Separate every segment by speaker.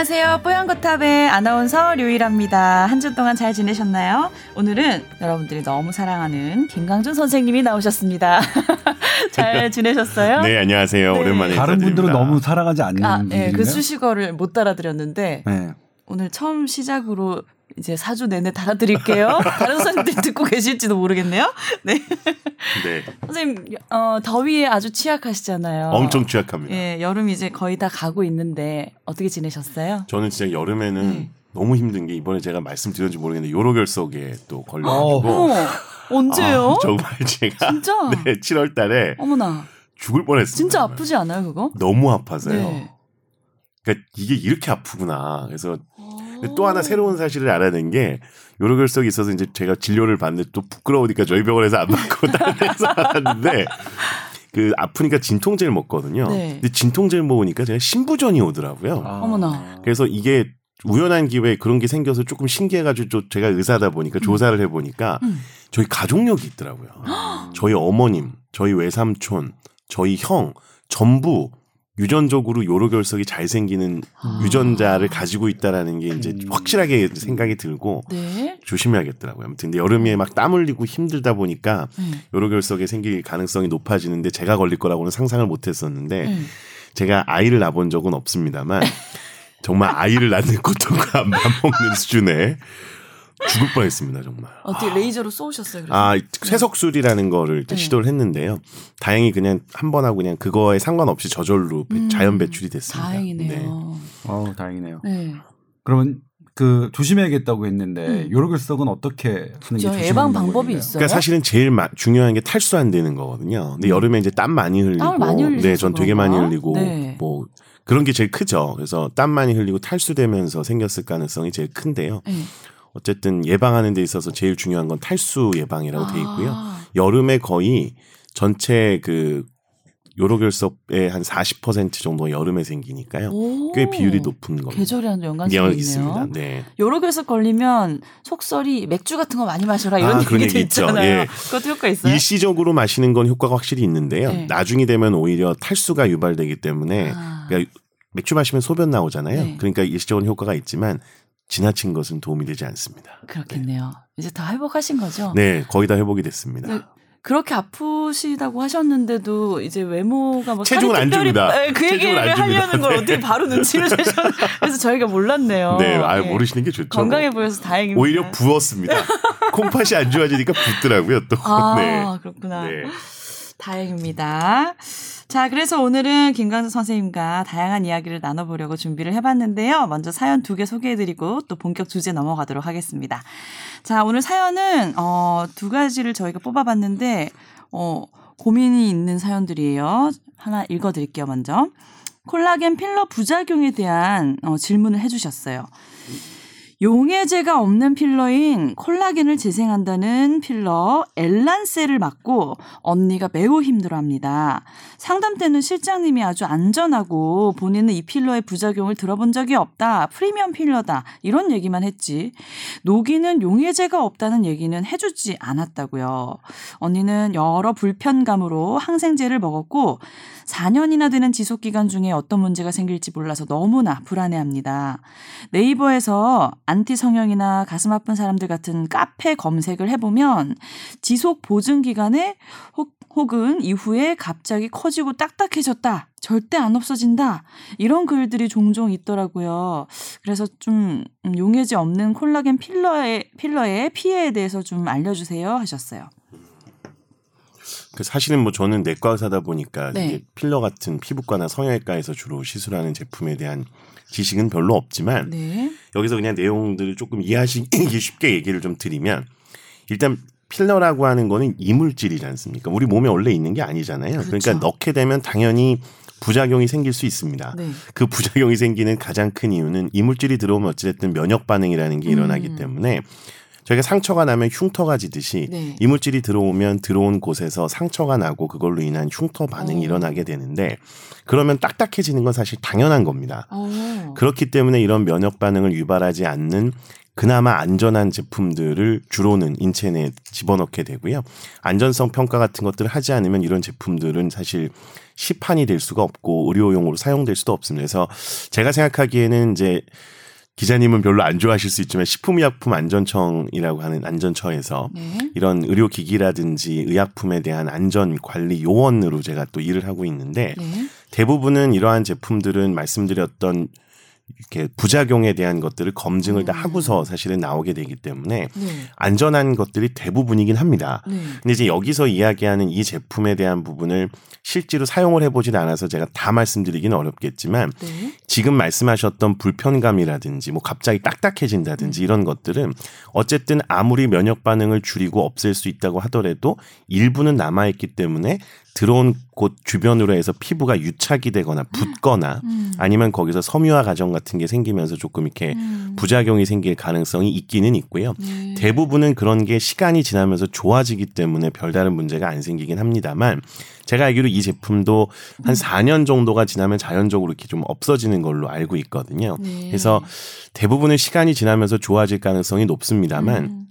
Speaker 1: 안녕하세요. 뽀얀거탑의 아나운서 류일합니다. 한 주 동안 잘 지내셨나요? 오늘은 여러분들이 너무 사랑하는 김강준 선생님이 나오셨습니다. 잘 지내셨어요?
Speaker 2: 네, 안녕하세요.
Speaker 1: 네.
Speaker 2: 오랜만에
Speaker 3: 다른
Speaker 2: 인사드립니다.
Speaker 3: 분들은 너무 사랑하지 않는
Speaker 1: 아, 네,
Speaker 3: 분들이네요.
Speaker 1: 그 수식어를 못 따라드렸는데
Speaker 3: 네.
Speaker 1: 오늘 처음 시작으로 이제 사주 내내 달아드릴게요. 다른 선생님들 듣고 계실지도 모르겠네요. 네.
Speaker 2: 네,
Speaker 1: 선생님, 어, 더위에 아주 취약하시잖아요.
Speaker 2: 엄청 취약합니다.
Speaker 1: 예, 여름 이제 거의 다 가고 있는데 어떻게 지내셨어요?
Speaker 2: 저는 진짜 여름에는
Speaker 1: 네.
Speaker 2: 너무 힘든 게 이번에 제가 말씀드렸는지 모르겠는데 요로결석에 또
Speaker 1: 어,
Speaker 2: 걸려가지고
Speaker 1: 언제요?
Speaker 2: 아, 정말 제가
Speaker 1: 진짜?
Speaker 2: 네, 7월 달에
Speaker 1: 어머나,
Speaker 2: 죽을 뻔했습니다.
Speaker 1: 진짜. 아프지 않아요, 그거?
Speaker 2: 너무 아파서요.
Speaker 1: 네.
Speaker 2: 그러니까 이게 이렇게 아프구나. 그래서
Speaker 1: 어.
Speaker 2: 또 하나 새로운 사실을 알아낸 게 요로결석이 있어서 이제 제가 진료를 받는데 또 부끄러우니까 저희 병원에서 안 받고 다른 데서 받았는데 그 아프니까 진통제를 먹거든요.
Speaker 1: 네.
Speaker 2: 근데 진통제를 먹으니까 제가 신부전이 오더라고요.
Speaker 3: 아.
Speaker 1: 어머나.
Speaker 2: 그래서 이게 우연한 기회에 그런 게 생겨서 조금 신기해가지고 저- 제가 의사다 보니까 조사를 해보니까
Speaker 1: 음.
Speaker 2: 저희 가족력이 있더라고요. 저희 어머님, 저희 외삼촌, 저희 형 전부 유전적으로 요로 결석이 잘 생기는
Speaker 1: 아.
Speaker 2: 유전자를 가지고 있다라는 게 이제
Speaker 3: 음.
Speaker 2: 확실하게 생각이 들고
Speaker 1: 네.
Speaker 2: 조심해야겠더라고요. 아무튼 근데 여름에 막 땀 흘리고 힘들다 보니까
Speaker 1: 음.
Speaker 2: 요로 결석이 생길 가능성이 높아지는데 제가 걸릴 거라고는 상상을 못 했었는데
Speaker 1: 음.
Speaker 2: 제가 아이를 낳아본 적은 없습니다만 정말 아이를 낳는 고통과 안 맞먹는 수준에 죽을 뻔했습니다 정말.
Speaker 1: 어떻게 레이저로 쏘셨어요? 그래서?
Speaker 2: 아 쇠석술이라는 거를 이제
Speaker 1: 네.
Speaker 2: 시도를 했는데요. 다행히 그냥 한 번 하고 그냥 그거에 상관없이 저절로 배-
Speaker 1: 음.
Speaker 2: 자연 배출이 됐습니다.
Speaker 1: 다행이네요.
Speaker 2: 네.
Speaker 3: 어우, 다행이네요.
Speaker 1: 네.
Speaker 3: 그러면 그 조심해야겠다고 했는데
Speaker 1: 음.
Speaker 3: 요로결석은 어떻게 하는 게
Speaker 1: 예방 방법이? 있어요?
Speaker 2: 그러니까 사실은 제일 마- 중요한 게 탈수 안 되는 거거든요. 근데
Speaker 1: 음.
Speaker 2: 여름에 이제 땀 많이 흘리고,
Speaker 1: 땀을 많이
Speaker 2: 네, 전 되게? 많이 흘리고,
Speaker 1: 네.
Speaker 2: 뭐 그런 게 제일 크죠. 그래서 땀 많이 흘리고 탈수되면서 생겼을 가능성이 제일 큰데요.
Speaker 1: 네.
Speaker 2: 어쨌든 예방하는 데 있어서 제일 중요한 건 탈수 예방이라고 돼 있고요.
Speaker 1: 아,
Speaker 2: 여름에 거의 전체 그 요로결석의 한 40% 정도 여름에 생기니까요.
Speaker 1: 오.
Speaker 2: 꽤 비율이 높은 겁니다.
Speaker 1: 계절이랑 연관성이.
Speaker 2: 있습니다. 네.
Speaker 1: 여러 결석 걸리면 속설이 맥주 같은 거 많이 마셔라 이런
Speaker 2: 아,
Speaker 1: 얘기도. 있잖아요.
Speaker 2: 예.
Speaker 1: 그것도 효과 있어요?
Speaker 2: 일시적으로 마시는 건 효과가 확실히 있는데요.
Speaker 1: 네.
Speaker 2: 나중이 되면 오히려 탈수가 유발되기 때문에
Speaker 1: 아.
Speaker 2: 그러니까 맥주 마시면 소변 나오잖아요.
Speaker 1: 네.
Speaker 2: 그러니까 일시적으로 효과가 있지만 지나친 것은 도움이 되지 않습니다.
Speaker 1: 그렇겠네요. 이제 다 회복하신 거죠?
Speaker 2: 네, 거의 다 회복이 됐습니다.
Speaker 1: 네. 그렇게 아프시다고 하셨는데도 이제 외모가 뭐
Speaker 2: 체중은 안 줍니다.
Speaker 1: 네, 그 얘기를
Speaker 2: 안.
Speaker 1: 하려는 걸
Speaker 2: 네.
Speaker 1: 어떻게 바로 눈치를 채셨 그래서 저희가 몰랐네요.
Speaker 2: 네, 아
Speaker 1: 예.
Speaker 2: 모르시는 게 좋죠.
Speaker 1: 건강해 보여서 다행입니다.
Speaker 2: 오히려 부었습니다. 콩팥이 안 좋아지니까 붓더라고요. 또.
Speaker 1: 아
Speaker 2: 네.
Speaker 1: 그렇구나.
Speaker 2: 네.
Speaker 1: 다행입니다. 자, 그래서 오늘은 김강수 선생님과 다양한 이야기를 나눠보려고 준비를 해봤는데요. 먼저 사연 두 개 소개해드리고 또 본격 주제 넘어가도록 하겠습니다. 자, 오늘 사연은 어, 두 가지를 저희가 뽑아봤는데 어, 고민이 있는 사연들이에요. 하나 읽어드릴게요. 먼저 콜라겐 필러 부작용에 대한 어, 질문을 해주셨어요. 용해제가 없는 필러인 콜라겐을 재생한다는 필러 엘란셀을 맞고 언니가 매우 힘들어합니다. 상담 때는 실장님이 아주 안전하고 본인은 이 필러의 부작용을 들어본 적이 없다. 프리미엄 필러다. 이런 얘기만 했지. 녹이는 용해제가 없다는 얘기는 해주지 않았다고요. 언니는 여러 불편감으로 항생제를 먹었고 4년이나 되는 지속 기간 중에 어떤 문제가 생길지 몰라서 너무나 불안해합니다. 네이버에서 안티 성형이나 가슴 아픈 사람들 같은 카페 검색을 해보면 지속 보증 기간에 혹, 혹은 이후에 갑자기 커지고 딱딱해졌다. 절대 안 없어진다. 이런 글들이 종종 있더라고요. 그래서 좀 음, 용해제 없는 콜라겐 필러의 필러의 피해에 대해서 좀 알려주세요 하셨어요.
Speaker 2: 그 사실은 뭐 저는 내과 의사다 보니까
Speaker 1: 네.
Speaker 2: 필러 같은 피부과나 성형외과에서 주로 시술하는 제품에 대한 지식은 별로 없지만
Speaker 1: 네.
Speaker 2: 여기서 그냥 내용들을 조금 이해하시기 쉽게 얘기를 좀 드리면 일단 필러라고 하는 거는 이물질이지 않습니까? 우리 몸에 원래 있는 게 아니잖아요. 그
Speaker 1: 그렇죠.
Speaker 2: 러니까 넣게 되면 당연히 부작용이 생길 수 있습니다.
Speaker 1: 네.
Speaker 2: 그 부작용이 생기는 가장 큰 이유는 이물질이 들어오면 어찌됐든 면역 반응이라는 게 일어나기
Speaker 1: 음.
Speaker 2: 때문에 저희가 상처가 나면 흉터가 지듯이
Speaker 1: 네.
Speaker 2: 이물질이 들어오면 들어온 곳에서 상처가 나고 그걸로 인한 흉터 반응이
Speaker 1: 어.
Speaker 2: 일어나게 되는데 그러면 딱딱해지는 건 사실 당연한 겁니다.
Speaker 1: 어.
Speaker 2: 그렇기 때문에 이런 면역 반응을 유발하지 않는 그나마 안전한 제품들을 주로는 인체 내에 집어넣게 되고요. 안전성 평가 같은 것들을 하지 않으면 이런 제품들은 사실 시판이 될 수가 없고 의료용으로 사용될 수도 없습니다. 그래서 제가 생각하기에는 이제 기자님은 별로 안 좋아하실 수 있지만 식품의약품안전청이라고 하는 안전처에서
Speaker 1: 네.
Speaker 2: 이런 의료기기라든지 의약품에 대한 안전 관리 요원으로 제가 또 일을 하고 있는데
Speaker 1: 네.
Speaker 2: 대부분은 이러한 제품들은 말씀드렸던 이렇게 부작용에 대한 것들을 검증을 다
Speaker 1: 음.
Speaker 2: 하고서 사실은 나오게 되기 때문에
Speaker 1: 네.
Speaker 2: 안전한 것들이 대부분이긴 합니다.
Speaker 1: 네.
Speaker 2: 근데 이제 여기서 이야기하는 이 제품에 대한 부분을 실제로 사용을 해보진 않아서 제가 다 말씀드리기는 어렵겠지만
Speaker 1: 네.
Speaker 2: 지금 말씀하셨던 불편감이라든지 뭐 갑자기
Speaker 1: 음.
Speaker 2: 딱딱해진다든지 이런 것들은 어쨌든 아무리 면역 반응을 줄이고 없앨 수 있다고 하더라도 일부는 남아있기 때문에 들어온 곳 주변으로 해서 피부가 유착이 되거나 붓거나
Speaker 1: 음.
Speaker 2: 아니면 거기서 섬유화 과정 같은 게 생기면서 조금 이렇게
Speaker 1: 음.
Speaker 2: 부작용이 생길 가능성이 있기는 있고요.
Speaker 1: 네.
Speaker 2: 대부분은 그런 게 시간이 지나면서 좋아지기 때문에 별다른 문제가 안 생기긴 합니다만 제가 알기로 이 제품도 한 4년 정도가 지나면 자연적으로 이렇게 좀 없어지는 걸로 알고 있거든요.
Speaker 1: 네.
Speaker 2: 그래서 대부분은 시간이 지나면서 좋아질 가능성이 높습니다만
Speaker 1: 음.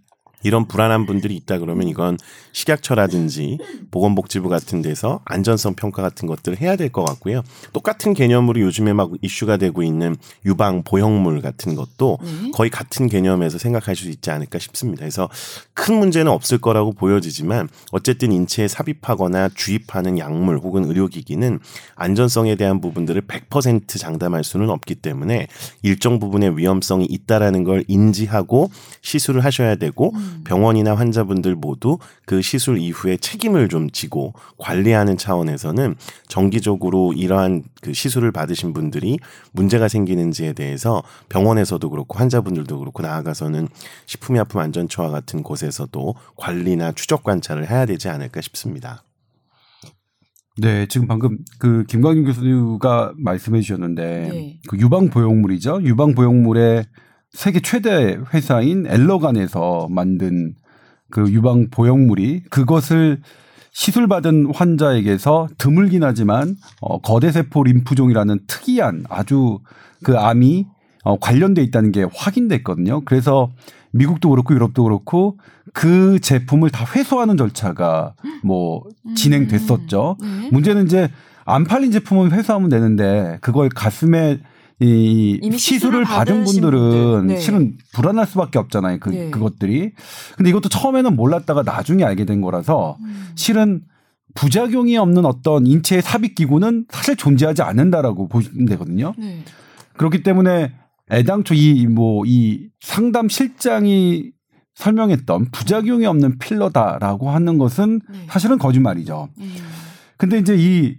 Speaker 2: 이런 불안한 분들이 있다 그러면 이건 식약처라든지 보건복지부 같은 데서 안전성 평가 같은 것들을 해야 될 것 같고요. 똑같은 개념으로 요즘에 막 이슈가 되고 있는 유방 보형물 같은 것도
Speaker 1: 네.
Speaker 2: 거의 같은 개념에서 생각할 수 있지 않을까 싶습니다. 그래서 큰 문제는 없을 거라고 보여지지만 어쨌든 인체에 삽입하거나 주입하는 약물 혹은 의료기기는 안전성에 대한 부분들을 100% 장담할 수는 없기 때문에 일정 부분의 위험성이 있다라는 걸 인지하고 시술을 하셔야 되고
Speaker 1: 음.
Speaker 2: 병원이나 환자분들 모두 그 시술 이후에 책임을 좀 지고 관리하는 차원에서는 정기적으로 이러한 그 시술을 받으신 분들이 문제가 생기는지에 대해서 병원에서도 그렇고 환자분들도 그렇고 나아가서는 식품의 약품 안전처와 같은 곳에서도 관리나 추적 관찰을 해야 되지 않을까 싶습니다.
Speaker 3: 네, 지금 방금 그 김광윤 교수가 말씀해 주셨는데
Speaker 1: 네.
Speaker 3: 그 유방 보형물이죠. 유방 보형물의 세계 최대 회사인 엘러간에서 만든 그 유방 보형물이 그것을 시술받은 환자에게서 드물긴 하지만 어, 거대 세포 림프종이라는 특이한 아주 그 암이 어, 관련돼 있다는 게 확인됐거든요. 그래서 미국도 그렇고 유럽도 그렇고 그 제품을 다 회수하는 절차가 뭐 진행됐었죠.
Speaker 1: 네.
Speaker 3: 문제는 이제 안 팔린 제품은 회수하면 되는데 그걸 가슴에 이 시술을
Speaker 1: 시술을
Speaker 3: 받은 분들은
Speaker 1: 분들. 네.
Speaker 3: 실은 불안할 수밖에 없잖아요. 그
Speaker 1: 네.
Speaker 3: 그것들이. 근데 이것도 처음에는 몰랐다가 나중에 알게 된 거라서
Speaker 1: 음.
Speaker 3: 실은 부작용이 없는 어떤 인체의 삽입 기구는 사실 존재하지 않는다라고 보시면 되거든요.
Speaker 1: 네.
Speaker 3: 그렇기 때문에 애당초 이 뭐이 상담 실장이 설명했던 부작용이 없는 필러다라고 하는 것은
Speaker 1: 네.
Speaker 3: 사실은 거짓말이죠.
Speaker 1: 음. 근데
Speaker 3: 이제 이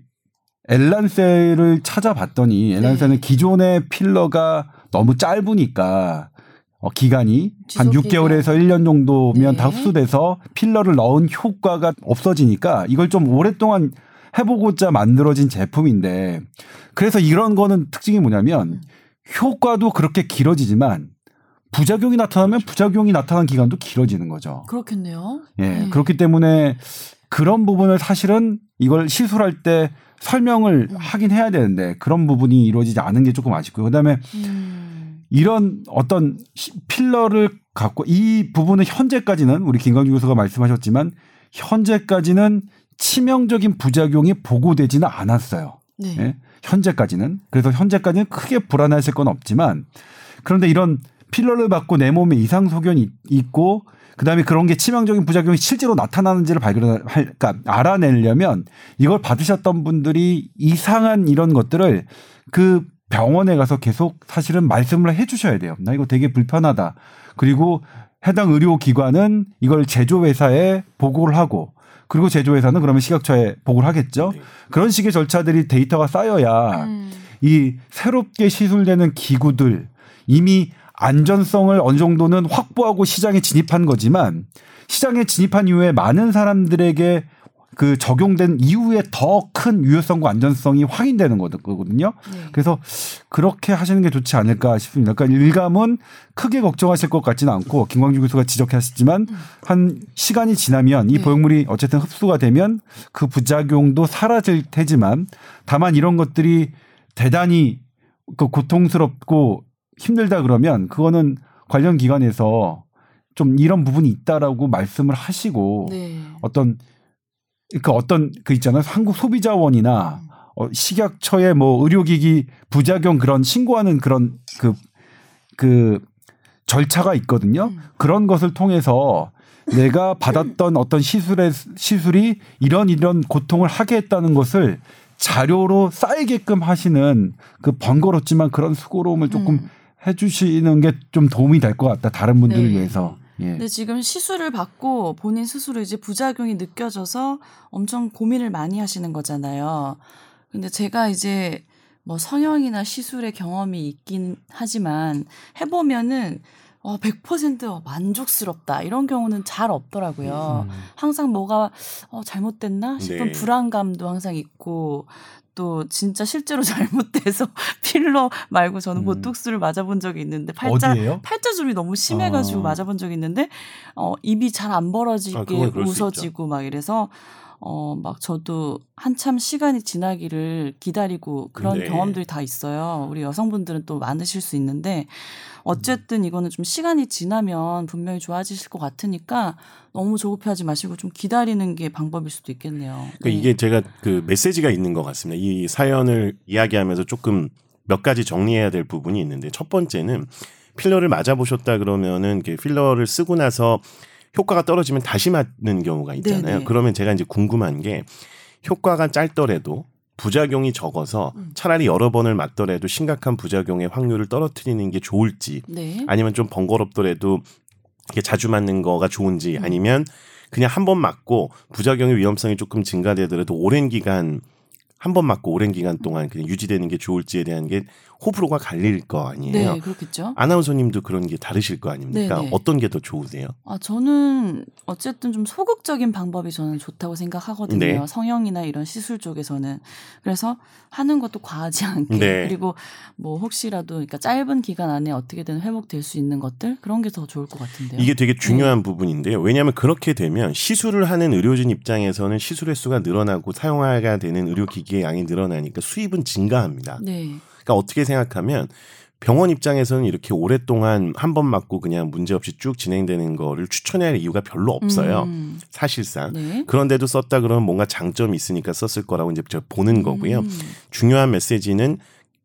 Speaker 3: 엘란셀을 찾아봤더니 엘란셀은
Speaker 1: 네.
Speaker 3: 기존의 필러가 너무 짧으니까 어, 기간이 한
Speaker 1: 지속
Speaker 3: 6개월에서 1년 정도면
Speaker 1: 네.
Speaker 3: 다 흡수돼서 필러를 넣은 효과가 없어지니까 이걸 좀 오랫동안 해보고자 만들어진 제품인데 그래서 이런 거는 특징이 뭐냐면 효과도 그렇게 길어지지만 부작용이 나타나면 부작용이 나타난 기간도 길어지는 거죠.
Speaker 1: 그렇겠네요.
Speaker 3: 예.
Speaker 1: 네.
Speaker 3: 그렇기 때문에 그런 부분을 사실은 이걸 시술할 때 설명을
Speaker 1: 음.
Speaker 3: 하긴 해야 되는데 그런 부분이 이루어지지 않은 게 조금 아쉽고요. 그다음에
Speaker 1: 음.
Speaker 3: 이런 어떤 시- 필러를 갖고 이 부분은 현재까지는 우리 김광주 교수가 말씀하셨지만 현재까지는 치명적인 부작용이 보고되지는 않았어요.
Speaker 1: 네.
Speaker 3: 예? 현재까지는 그래서 현재까지는 크게 불안하실 건 없지만 그런데 이런 필러를 받고 내 몸에 이상 소견이 있- 있고 그다음에 그런 게 치명적인 부작용이 실제로 나타나는지를 발견할 그러니까 알아내려면 이걸 받으셨던 분들이 이상한 이런 것들을 그 병원에 가서 계속 사실은 말씀을 해 주셔야 돼요. 나 이거 되게 불편하다. 그리고 해당 의료기관은 이걸 제조회사에 보고를 하고 그리고 제조회사는 그러면 식약처에 보고를 하겠죠.
Speaker 2: 네.
Speaker 3: 그런 식의 절차들이 데이터가 쌓여야
Speaker 1: 음.
Speaker 3: 이 새롭게 시술되는 기구들 이미 안전성을 어느 정도는 확보하고 시장에 진입한 거지만 시장에 진입한 이후에 많은 사람들에게 그 적용된 이후에 더 큰 유효성과 안전성이 확인되는 거거든요.
Speaker 1: 네.
Speaker 3: 그래서 그렇게 하시는 게 좋지 않을까 싶습니다. 그러니까 일감은 크게 걱정하실 것 같지는 않고 김광주 교수가 지적하셨지만 한 시간이 지나면 이
Speaker 1: 네.
Speaker 3: 보형물이 어쨌든 흡수가 되면 그 부작용도 사라질 테지만 다만 이런 것들이 대단히 그 고통스럽고 힘들다 그러면 그거는 관련 기관에서 좀 이런 부분이 있다라고 말씀을 하시고
Speaker 1: 네.
Speaker 3: 어떤 그 어떤 그 있잖아요 한국 소비자원이나 어, 식약처의 뭐 의료기기 부작용 그런 신고하는 그런 그그 절차가 있거든요.
Speaker 1: 음.
Speaker 3: 그런 것을 통해서 내가 받았던 어떤 시술의 시술이 이런 이런 고통을 하게 했다는 것을 자료로 쌓이게끔 하시는 그 번거롭지만 그런 수고로움을 조금
Speaker 1: 음.
Speaker 3: 해주시는 게 좀 도움이 될 것 같다. 다른 분들을
Speaker 1: 네.
Speaker 3: 위해서. 예.
Speaker 1: 근데 지금 시술을 받고 본인 스스로 이제 부작용이 느껴져서 엄청 고민을 많이 하시는 거잖아요. 근데 제가 이제 뭐 성형이나 시술의 경험이 있긴 하지만 해보면은 어, 100% 만족스럽다 이런 경우는 잘 없더라고요.
Speaker 3: 음.
Speaker 1: 항상 뭐가 어, 잘못됐나 싶은
Speaker 2: 네.
Speaker 1: 불안감도 항상 있고 또 진짜 실제로 잘못돼서 필러 말고 저는
Speaker 3: 음.
Speaker 1: 보톡스를 맞아본 적이 있는데 팔자
Speaker 3: 어디예요?
Speaker 1: 팔자주름이 너무 심해가지고
Speaker 3: 아.
Speaker 1: 맞아본 적이 있는데 어 입이 잘안
Speaker 2: 아,
Speaker 1: 벌어지게
Speaker 2: 수
Speaker 1: 웃어지고 막 이래서 어 막 저도 한참 시간이 지나기를 기다리고 그런
Speaker 2: 네.
Speaker 1: 경험들이 다 있어요. 우리 여성분들은 또 많으실 수 있는데 어쨌든 이거는 좀 시간이 지나면 분명히 좋아지실 것 같으니까 너무 조급해하지 마시고 좀 기다리는 게 방법일 수도 있겠네요.
Speaker 2: 그러니까
Speaker 1: 네.
Speaker 2: 이게 제가 그 메시지가 있는 것 같습니다. 이 사연을 이야기하면서 조금 몇 가지 정리해야 될 부분이 있는데 첫 번째는 필러를 맞아 보셨다 그러면은 이렇게 필러를 쓰고 나서 효과가 떨어지면 다시 맞는 경우가 있잖아요.
Speaker 1: 네네.
Speaker 2: 그러면 제가 이제 궁금한 게 효과가 짧더라도 부작용이 적어서
Speaker 1: 음.
Speaker 2: 차라리 여러 번을 맞더라도 심각한 부작용의 확률을 떨어뜨리는 게 좋을지
Speaker 1: 네.
Speaker 2: 아니면 좀 번거롭더라도 이게 자주 맞는 거가 좋은지
Speaker 1: 음.
Speaker 2: 아니면 그냥 한 번 맞고 부작용의 위험성이 조금 증가되더라도 오랜 기간 한 번 맞고 오랜 기간 동안 그냥 유지되는 게 좋을지에 대한 게 호불호가 갈릴 거 아니에요.
Speaker 1: 네, 그렇겠죠.
Speaker 2: 아나운서님도 그런 게 다르실 거 아닙니까?
Speaker 1: 네네.
Speaker 2: 어떤 게 더 좋으세요?
Speaker 1: 아, 저는 어쨌든 좀 소극적인 방법이 저는 좋다고 생각하거든요.
Speaker 2: 네.
Speaker 1: 성형이나 이런 시술 쪽에서는. 그래서 하는 것도 과하지 않게.
Speaker 2: 네.
Speaker 1: 그리고 뭐 혹시라도 그러니까 짧은 기간 안에 어떻게든 회복될 수 있는 것들 그런 게 더 좋을 것 같은데요.
Speaker 2: 이게 되게
Speaker 1: 네.
Speaker 2: 중요한 부분인데요. 왜냐하면 그렇게 되면 시술을 하는 의료진 입장에서는 시술 횟수가 늘어나고 사용하게 되는 의료기기의 양이 늘어나니까 수입은 증가합니다.
Speaker 1: 네.
Speaker 2: 그러니까 어떻게 생각하면 병원 입장에서는 이렇게 오랫동안 한 번 맞고 그냥 문제없이 쭉 진행되는 거를 추천해야 할 이유가 별로 없어요.
Speaker 1: 음,
Speaker 2: 사실상.
Speaker 1: 네.
Speaker 2: 그런데도 썼다 그러면 뭔가 장점이 있으니까 썼을 거라고 이제 저 보는 거고요.
Speaker 1: 음,
Speaker 2: 중요한 메시지는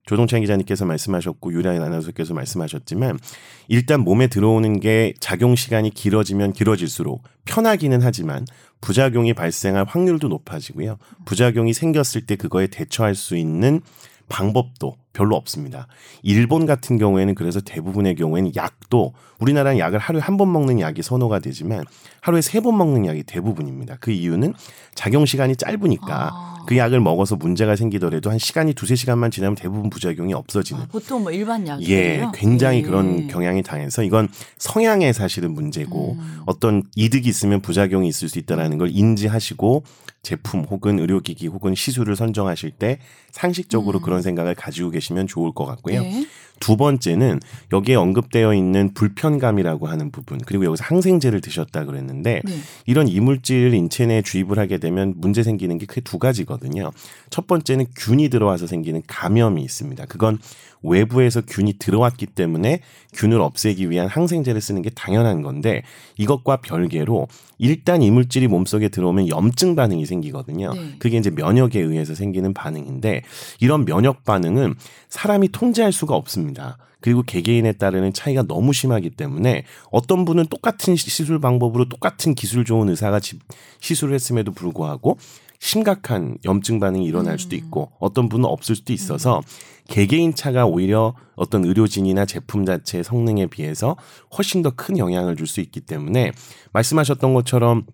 Speaker 2: 조동찬 기자님께서 말씀하셨고 유라인 아나운서께서 말씀하셨지만 일단 몸에 들어오는 게 작용 시간이 길어지면 길어질수록 편하기는 하지만 부작용이 발생할 확률도 높아지고요. 부작용이 생겼을 때 그거에 대처할 수 있는 방법도 별로 없습니다. 일본 같은 경우에는 그래서 대부분의 경우에는 약도 우리나라는 약을 하루에 한 번 먹는 약이 선호가 되지만 하루에 세 번 먹는 약이 대부분입니다. 그 이유는 작용 시간이 짧으니까
Speaker 1: 아.
Speaker 2: 그 약을 먹어서 문제가 생기더라도 한 시간이 두세 시간만 지나면 대부분 부작용이 없어지는
Speaker 1: 아, 보통 뭐 일반 약이요.
Speaker 2: 예, 굉장히
Speaker 1: 네.
Speaker 2: 그런 경향이 당해서 이건 성향의 사실은 문제고
Speaker 1: 음.
Speaker 2: 어떤 이득이 있으면 부작용이 있을 수 있다라는 걸 인지하시고 제품 혹은 의료기기 혹은 시술을 선정하실 때 상식적으로
Speaker 1: 음.
Speaker 2: 그런 생각을 가지고 계시 면 좋을 것 같고요.
Speaker 1: 네.
Speaker 2: 두 번째는 여기에 언급되어 있는 불편감이라고 하는 부분 그리고 여기서 항생제를 드셨다 그랬는데
Speaker 1: 네.
Speaker 2: 이런 이물질 인체 내에 주입을 하게 되면 문제 생기는 게 크게 두 가지거든요. 첫 번째는 균이 들어와서 생기는 감염이 있습니다. 그건 외부에서 균이 들어왔기 때문에 균을 없애기 위한 항생제를 쓰는 게 당연한 건데 이것과 별개로 일단 이물질이 몸속에 들어오면 염증 반응이 생기거든요.
Speaker 1: 네.
Speaker 2: 그게 이제 면역에 의해서 생기는 반응인데 이런 면역 반응은 사람이 통제할 수가 없습니다. 그리고 개개인에 따르는 차이가 너무 심하기 때문에 어떤 분은 똑같은 시술 방법으로 똑같은 기술 좋은 의사가 지- 시술을 했음에도 불구하고 심각한 염증 반응이 일어날 수도 있고 어떤 분은 없을 수도 있어서 개개인 차가 오히려 어떤 의료진이나 제품 자체의 성능에 비해서 훨씬 더 큰 영향을 줄 수 있기 때문에 말씀하셨던 것처럼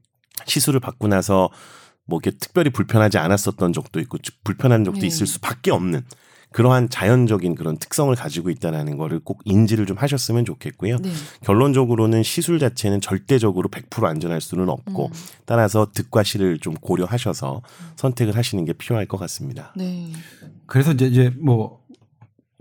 Speaker 2: 시술을 받고 나서 뭐 이렇게 특별히 불편하지 않았었던 적도 있고 불편한 적도
Speaker 1: 네.
Speaker 2: 있을 수밖에 없는 그러한 자연적인 그런 특성을 가지고 있다라는 거를 꼭 인지를 좀 하셨으면 좋겠고요.
Speaker 1: 네.
Speaker 2: 결론적으로는 시술 자체는 절대적으로 100% 안전할 수는 없고
Speaker 1: 음.
Speaker 2: 따라서 득과 실을 좀 고려하셔서 선택을 하시는 게 필요할 것 같습니다.
Speaker 1: 네.
Speaker 3: 그래서 이제, 이제 뭐.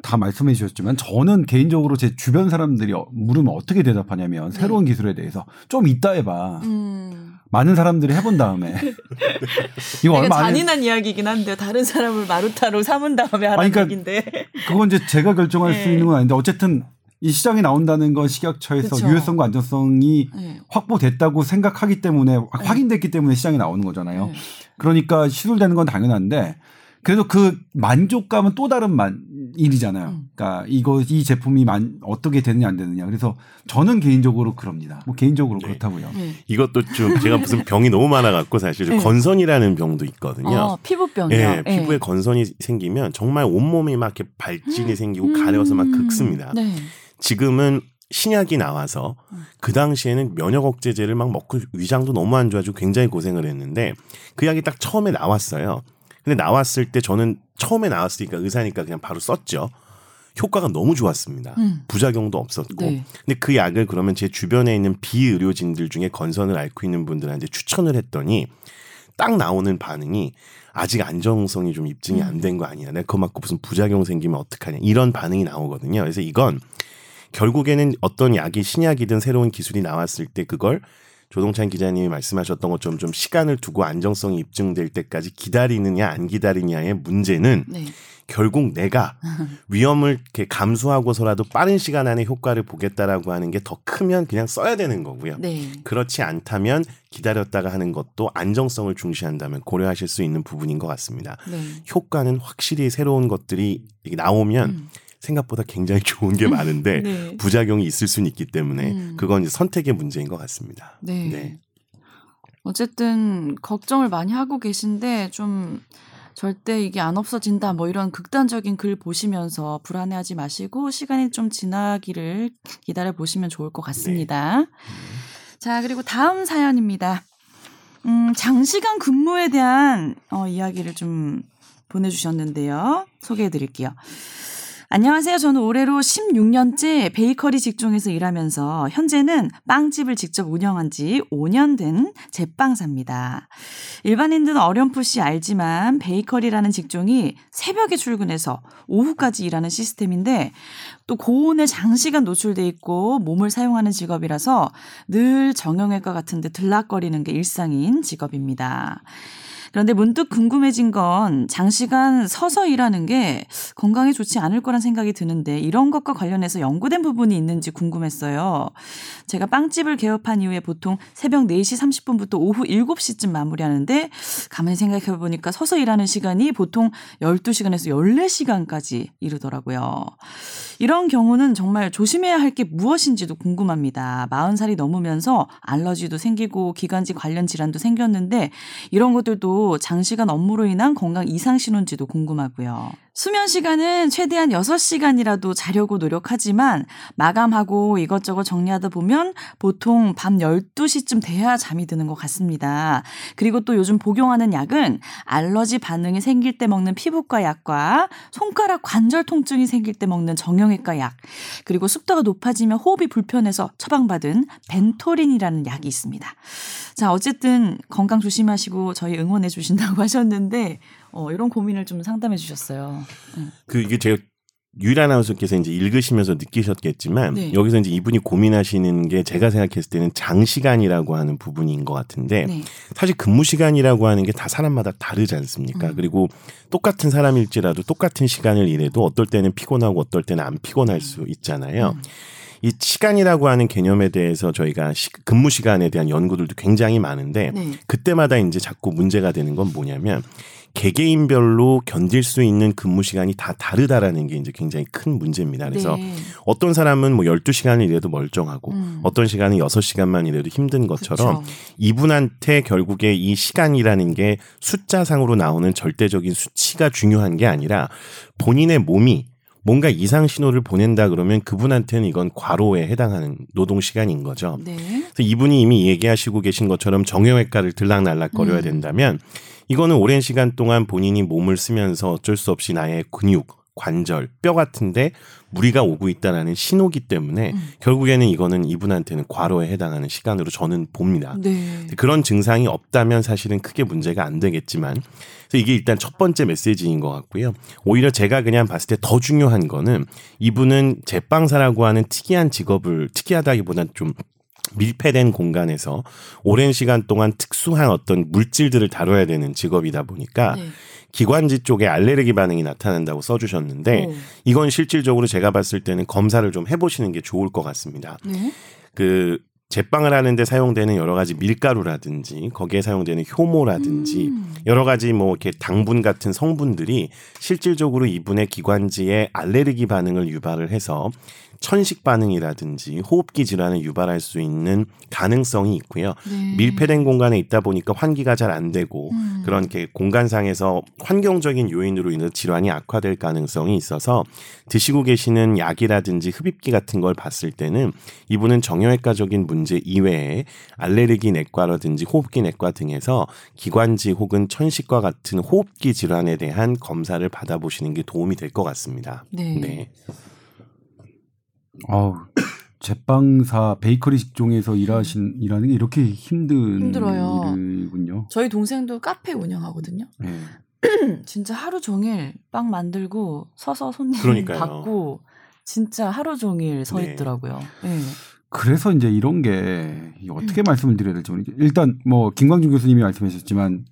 Speaker 3: 다 말씀해 주셨지만 저는 개인적으로 제 주변 사람들이 어- 물으면 어떻게 대답하냐면 새로운 기술에 대해서 좀 이따 해봐.
Speaker 1: 음.
Speaker 3: 많은 사람들이 해본 다음에 이거 얼마
Speaker 1: 잔인한 이야기긴 한데 다른 사람을 마루타로 삼은 다음에 하는
Speaker 3: 그러니까
Speaker 1: 얘기인데.
Speaker 3: 그건 이제 제가 결정할 수
Speaker 1: 네.
Speaker 3: 있는 건 아닌데 어쨌든 이 시장에 나온다는 건 식약처에서
Speaker 1: 그쵸.
Speaker 3: 유효성과 안전성이
Speaker 1: 네.
Speaker 3: 확보됐다고 생각하기 때문에 확인됐기 때문에 시장에 나오는 거잖아요.
Speaker 1: 네.
Speaker 3: 그러니까 시술되는 건 당연한데 그래도 그 만족감은 또 다른 만 일이잖아요.
Speaker 1: 음.
Speaker 3: 그러니까 이거 이 제품이 만, 어떻게 되느냐 안 되느냐. 그래서 저는 개인적으로 그럽니다. 뭐 개인적으로
Speaker 2: 네.
Speaker 3: 그렇다고요.
Speaker 1: 네.
Speaker 2: 이것도 좀 제가 무슨 병이 너무 많아 갖고 사실 좀
Speaker 1: 네.
Speaker 2: 건선이라는 병도 있거든요.
Speaker 1: 어, 피부병이요.
Speaker 2: 예, 피부에 건선이 생기면 정말 온몸이 막 이렇게 발진이 생기고 가려서 막 긁습니다.
Speaker 1: 네.
Speaker 2: 지금은 신약이 나와서 그 당시에는 면역 억제제를 막 먹고 위장도 너무 안 좋아지고 굉장히 고생을 했는데 그 약이 딱 처음에 나왔어요. 근데 나왔을 때 저는 처음에 나왔으니까 의사니까 그냥 바로 썼죠. 효과가 너무 좋았습니다.
Speaker 1: 음.
Speaker 2: 부작용도 없었고.
Speaker 1: 네.
Speaker 2: 근데 그 약을 그러면 제 주변에 있는 비의료진들 중에 건선을 앓고 있는 분들한테 추천을 했더니 딱 나오는 반응이 아직 안정성이 좀 입증이 안 된 거 아니야. 내가 그거 맞고 무슨 부작용 생기면 어떡하냐. 이런 반응이 나오거든요. 그래서 이건 결국에는 어떤 약이 신약이든 새로운 기술이 나왔을 때 그걸 조동찬 기자님이 말씀하셨던 것처럼 좀 시간을 두고 안정성이 입증될 때까지 기다리느냐 안 기다리냐의 문제는
Speaker 1: 네.
Speaker 2: 결국 내가 위험을 이렇게 감수하고서라도 빠른 시간 안에 효과를 보겠다라고 하는 게 더 크면 그냥 써야 되는 거고요.
Speaker 1: 네.
Speaker 2: 그렇지 않다면 기다렸다가 하는 것도 안정성을 중시한다면 고려하실 수 있는 부분인 것 같습니다.
Speaker 1: 네.
Speaker 2: 효과는 확실히 새로운 것들이 나오면
Speaker 1: 음.
Speaker 2: 생각보다 굉장히 좋은 게 많은데
Speaker 1: 네.
Speaker 2: 부작용이 있을 수는 있기 때문에
Speaker 1: 음.
Speaker 2: 그건 이제 선택의 문제인 것 같습니다.
Speaker 1: 네. 어쨌든 걱정을 많이 하고 계신데 좀 절대 이게 안 없어진다 뭐 이런 극단적인 글 보시면서 불안해하지 마시고 시간이 좀 지나기를 기다려 보시면 좋을 것 같습니다. 자 그리고 다음 사연입니다. 음, 장시간 근무에 대한 어, 이야기를 좀 보내주셨는데요. 소개해 드릴게요. 안녕하세요. 저는 올해로 16년째 베이커리 직종에서 일하면서 현재는 빵집을 직접 운영한 지 5년 된 제빵사입니다. 일반인들은 어렴풋이 알지만 베이커리라는 직종이 새벽에 출근해서 오후까지 일하는 시스템인데 또 고온에 장시간 노출돼 있고 몸을 사용하는 직업이라서 늘 정형외과 같은 데 들락거리는 게 일상인 직업입니다. 그런데 문득 궁금해진 건 장시간 서서 일하는 게 건강에 좋지 않을 거란 생각이 드는데 이런 것과 관련해서 연구된 부분이 있는지 궁금했어요. 제가 빵집을 개업한 이후에 보통 새벽 4시 30분부터 오후 7시쯤 마무리하는데 가만히 생각해 보니까 서서 일하는 시간이 보통 12시간에서 14시간까지 이르더라고요. 이런 경우는 정말 조심해야 할 게 무엇인지도 궁금합니다. 40살이 넘으면서 알러지도 생기고 기관지 관련 질환도 생겼는데 이런 것들도 장시간 업무로 인한 건강 이상 신호인지도 궁금하고요. 수면 시간은 최대한 6시간이라도 자려고 노력하지만 마감하고 이것저것 정리하다 보면 보통 밤 12시쯤 돼야 잠이 드는 것 같습니다. 그리고 또 요즘 복용하는 약은 알러지 반응이 생길 때 먹는 피부과 약과 손가락 관절 통증이 생길 때 먹는 정형외과 약, 그리고 습도가 높아지면 호흡이 불편해서 처방받은 벤토린이라는 약이 있습니다. 자, 어쨌든 건강 조심하시고 저희 응원해 주신다고 하셨는데 어, 이런 고민을 좀 상담해 주셨어요.
Speaker 2: 그 이게 제가 유일 아나운서께서 이제 읽으시면서 느끼셨겠지만
Speaker 1: 네.
Speaker 2: 여기서 이제 이분이 고민하시는 게 제가 생각했을 때는 장시간이라고 하는 부분인 것 같은데
Speaker 1: 네.
Speaker 2: 사실 근무 시간이라고 하는 게 다 사람마다 다르지 않습니까?
Speaker 1: 음.
Speaker 2: 그리고 똑같은 사람일지라도 똑같은 시간을 일해도 어떨 때는 피곤하고 어떨 때는 안 피곤할 수 있잖아요.
Speaker 1: 음.
Speaker 2: 이 시간이라고 하는 개념에 대해서 저희가 시- 근무 시간에 대한 연구들도 굉장히 많은데
Speaker 1: 네.
Speaker 2: 그때마다 이제 자꾸 문제가 되는 건 뭐냐면 개개인별로 견딜 수 있는 근무 시간이 다 다르다라는 게 이제 굉장히 큰 문제입니다. 그래서
Speaker 1: 네.
Speaker 2: 어떤 사람은 뭐 12시간을 일해도 멀쩡하고
Speaker 1: 음.
Speaker 2: 어떤 시간은 6시간만 일해도 힘든 것처럼
Speaker 1: 그쵸.
Speaker 2: 이분한테 결국에 이 시간이라는 게 숫자상으로 나오는 절대적인 수치가 중요한 게 아니라 본인의 몸이 뭔가 이상 신호를 보낸다 그러면 그분한테는 이건 과로에 해당하는 노동 시간인 거죠.
Speaker 1: 네.
Speaker 2: 그래서 이분이 이미 얘기하시고 계신 것처럼 정형외과를 들락날락거려야
Speaker 1: 음.
Speaker 2: 된다면 이거는 오랜 시간 동안 본인이 몸을 쓰면서 어쩔 수 없이 나의 근육 관절, 뼈 같은데 무리가 오고 있다라는 신호기 때문에
Speaker 1: 음.
Speaker 2: 결국에는 이거는 이분한테는 과로에 해당하는 시간으로 저는 봅니다.
Speaker 1: 네.
Speaker 2: 그런 증상이 없다면 사실은 크게 문제가 안 되겠지만 그래서 이게 일단 첫 번째 메시지인 것 같고요. 오히려 제가 그냥 봤을 때 더 중요한 거는 이분은 제빵사라고 하는 특이한 직업을 특이하다기보다는 좀 밀폐된 공간에서 오랜 시간 동안 특수한 어떤 물질들을 다뤄야 되는 직업이다 보니까
Speaker 1: 네.
Speaker 2: 기관지 쪽에 알레르기 반응이 나타난다고 써주셨는데
Speaker 1: 오.
Speaker 2: 이건 실질적으로 제가 봤을 때는 검사를 좀 해보시는 게 좋을 것 같습니다.
Speaker 1: 네.
Speaker 2: 그 제빵을 하는데 사용되는 여러 가지 밀가루라든지 거기에 사용되는 효모라든지
Speaker 1: 음.
Speaker 2: 여러 가지 뭐 이렇게 당분 같은 성분들이 실질적으로 이분의 기관지에 알레르기 반응을 유발을 해서 천식 반응이라든지 호흡기 질환을 유발할 수 있는 가능성이 있고요.
Speaker 1: 네.
Speaker 2: 밀폐된 공간에 있다 보니까 환기가 잘 안 되고
Speaker 1: 음.
Speaker 2: 그런 이렇게 공간상에서 환경적인 요인으로 인해서 질환이 악화될 가능성이 있어서 드시고 계시는 약이라든지 흡입기 같은 걸 봤을 때는 이분은 정형외과적인 문제 이외에 알레르기 내과라든지 호흡기 내과 등에서 기관지 혹은 천식과 같은 호흡기 질환에 대한 검사를 받아보시는 게 도움이 될 것 같습니다.
Speaker 1: 네.
Speaker 2: 네.
Speaker 3: 아우 제빵사 베이커리 직종에서 일하신 일하는 게 이렇게 힘든
Speaker 1: 힘들어요.
Speaker 3: 일이군요.
Speaker 1: 저희 동생도 카페 운영하거든요.
Speaker 3: 네.
Speaker 1: 진짜 하루 종일 빵 만들고 서서 손님
Speaker 2: 그러니까요.
Speaker 1: 받고 진짜 하루 종일 서
Speaker 2: 네.
Speaker 1: 있더라고요. 네.
Speaker 3: 그래서 이제 이런 게 어떻게 말씀을 드려야 될지 모르겠 일단 뭐 김광준 교수님이 말씀하셨지만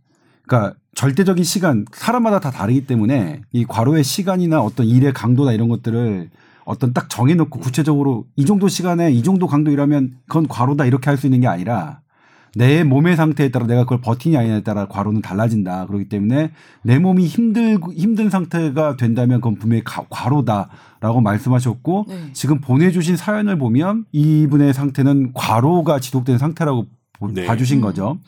Speaker 3: 그러니까 절대적인 시간 사람마다 다 다르기 때문에 이 과로의 시간이나 어떤 일의 강도나 이런 것들을 어떤 딱 정해놓고 구체적으로 이 정도 시간에 이 정도 강도 일하면 그건 과로다 이렇게 할 수 있는 게 아니라 내 몸의 상태에 따라 내가 그걸 버티냐 아니냐에 따라 과로는 달라진다. 그렇기 때문에 내 몸이 힘들 힘든 상태가 된다면 그건 분명히 가- 과로다라고 말씀하셨고
Speaker 1: 네.
Speaker 3: 지금 보내주신 사연을 보면 이분의 상태는 과로가 지속된 상태라고 보-
Speaker 2: 네.
Speaker 3: 봐주신
Speaker 1: 음.
Speaker 3: 거죠.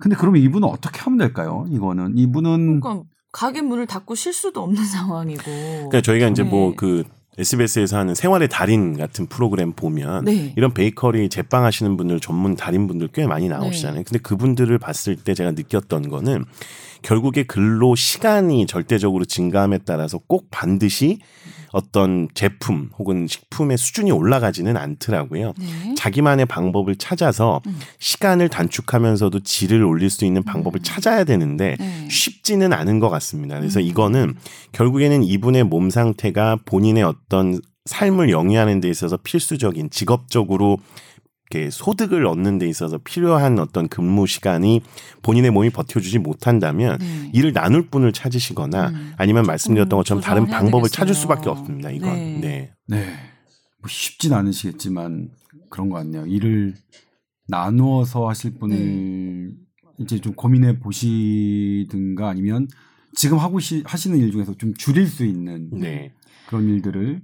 Speaker 3: 근데 그러면 이분은 어떻게 하면 될까요? 이거는 이분은
Speaker 1: 그러니까 가게 문을 닫고 쉴 수도 없는 상황이고.
Speaker 2: 그러니까 저희가 이제
Speaker 1: 네.
Speaker 2: 뭐그 SBS에서 하는 생활의 달인 같은 프로그램 보면
Speaker 1: 네.
Speaker 2: 이런 베이커리 제빵 하시는 분들 전문 달인분들 꽤 많이 나오시잖아요.
Speaker 1: 네.
Speaker 2: 근데 그분들을 봤을 때 제가 느꼈던 거는 결국에 근로 시간이 절대적으로 증가함에 따라서 꼭 반드시 어떤 제품 혹은 식품의 수준이 올라가지는 않더라고요.
Speaker 1: 네.
Speaker 2: 자기만의 방법을 찾아서
Speaker 1: 음.
Speaker 2: 시간을 단축하면서도 질을 올릴 수 있는 방법을
Speaker 1: 음.
Speaker 2: 찾아야 되는데
Speaker 1: 네.
Speaker 2: 쉽지는 않은 것 같습니다. 그래서
Speaker 1: 음.
Speaker 2: 이거는 결국에는 이분의 몸 상태가 본인의 어떤 삶을 영위하는 데 있어서 필수적인 직업적으로 이렇게 소득을 얻는 데 있어서 필요한 어떤 근무 시간이 본인의 몸이 버텨주지 못한다면
Speaker 1: 네.
Speaker 2: 이를 나눌 분을 찾으시거나
Speaker 1: 음.
Speaker 2: 아니면 말씀드렸던 것처럼 다른 방법을
Speaker 1: 되겠어요.
Speaker 2: 찾을 수밖에 없습니다. 이건
Speaker 1: 네.
Speaker 2: 네.
Speaker 3: 네. 뭐 쉽진 않으시겠지만 그런 것 같네요. 일을 나누어서 하실 분을
Speaker 1: 네.
Speaker 3: 이제 좀 고민해 보시든가 아니면 지금 하고 시, 하시는 일 중에서 좀 줄일 수 있는
Speaker 2: 네.
Speaker 3: 그런 일들을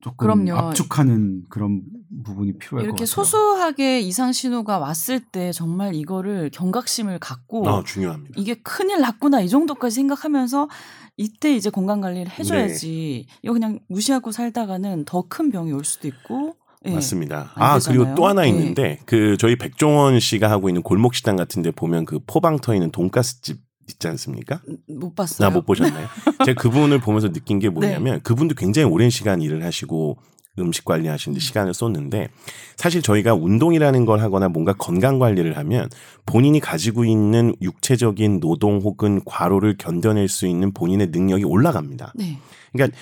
Speaker 3: 조금
Speaker 1: 그럼요.
Speaker 3: 압축하는 그런 부분이 필요할 것
Speaker 1: 이렇게
Speaker 3: 같아요.
Speaker 1: 소소하게 이상 신호가 왔을 때 정말 이거를 경각심을 갖고
Speaker 2: 아, 중요합니다.
Speaker 1: 이게 큰일 났구나 이 정도까지 생각하면서 이때 이제 건강 관리를 해줘야지
Speaker 2: 네.
Speaker 1: 이거 그냥 무시하고 살다가는 더 큰 병이 올 수도 있고 예.
Speaker 2: 맞습니다. 안아
Speaker 1: 되잖아요.
Speaker 2: 그리고 또 하나
Speaker 1: 네.
Speaker 2: 있는데 그 저희 백종원 씨가 하고 있는 골목 식당 같은데 보면 그 포방 터 있는 돈가스 집 있지 않습니까?
Speaker 1: 못 봤어요.
Speaker 2: 나못 보셨나요? 제가 그분을 보면서 느낀 게 뭐냐면
Speaker 1: 네.
Speaker 2: 그분도 굉장히 오랜 시간 일을 하시고 음식 관리하시는데 시간을 쏟는데 사실 저희가 운동이라는 걸 하거나 뭔가 건강 관리를 하면 본인이 가지고 있는 육체적인 노동 혹은 과로를 견뎌낼 수 있는 본인의 능력이 올라갑니다.
Speaker 1: 네.
Speaker 2: 그러니까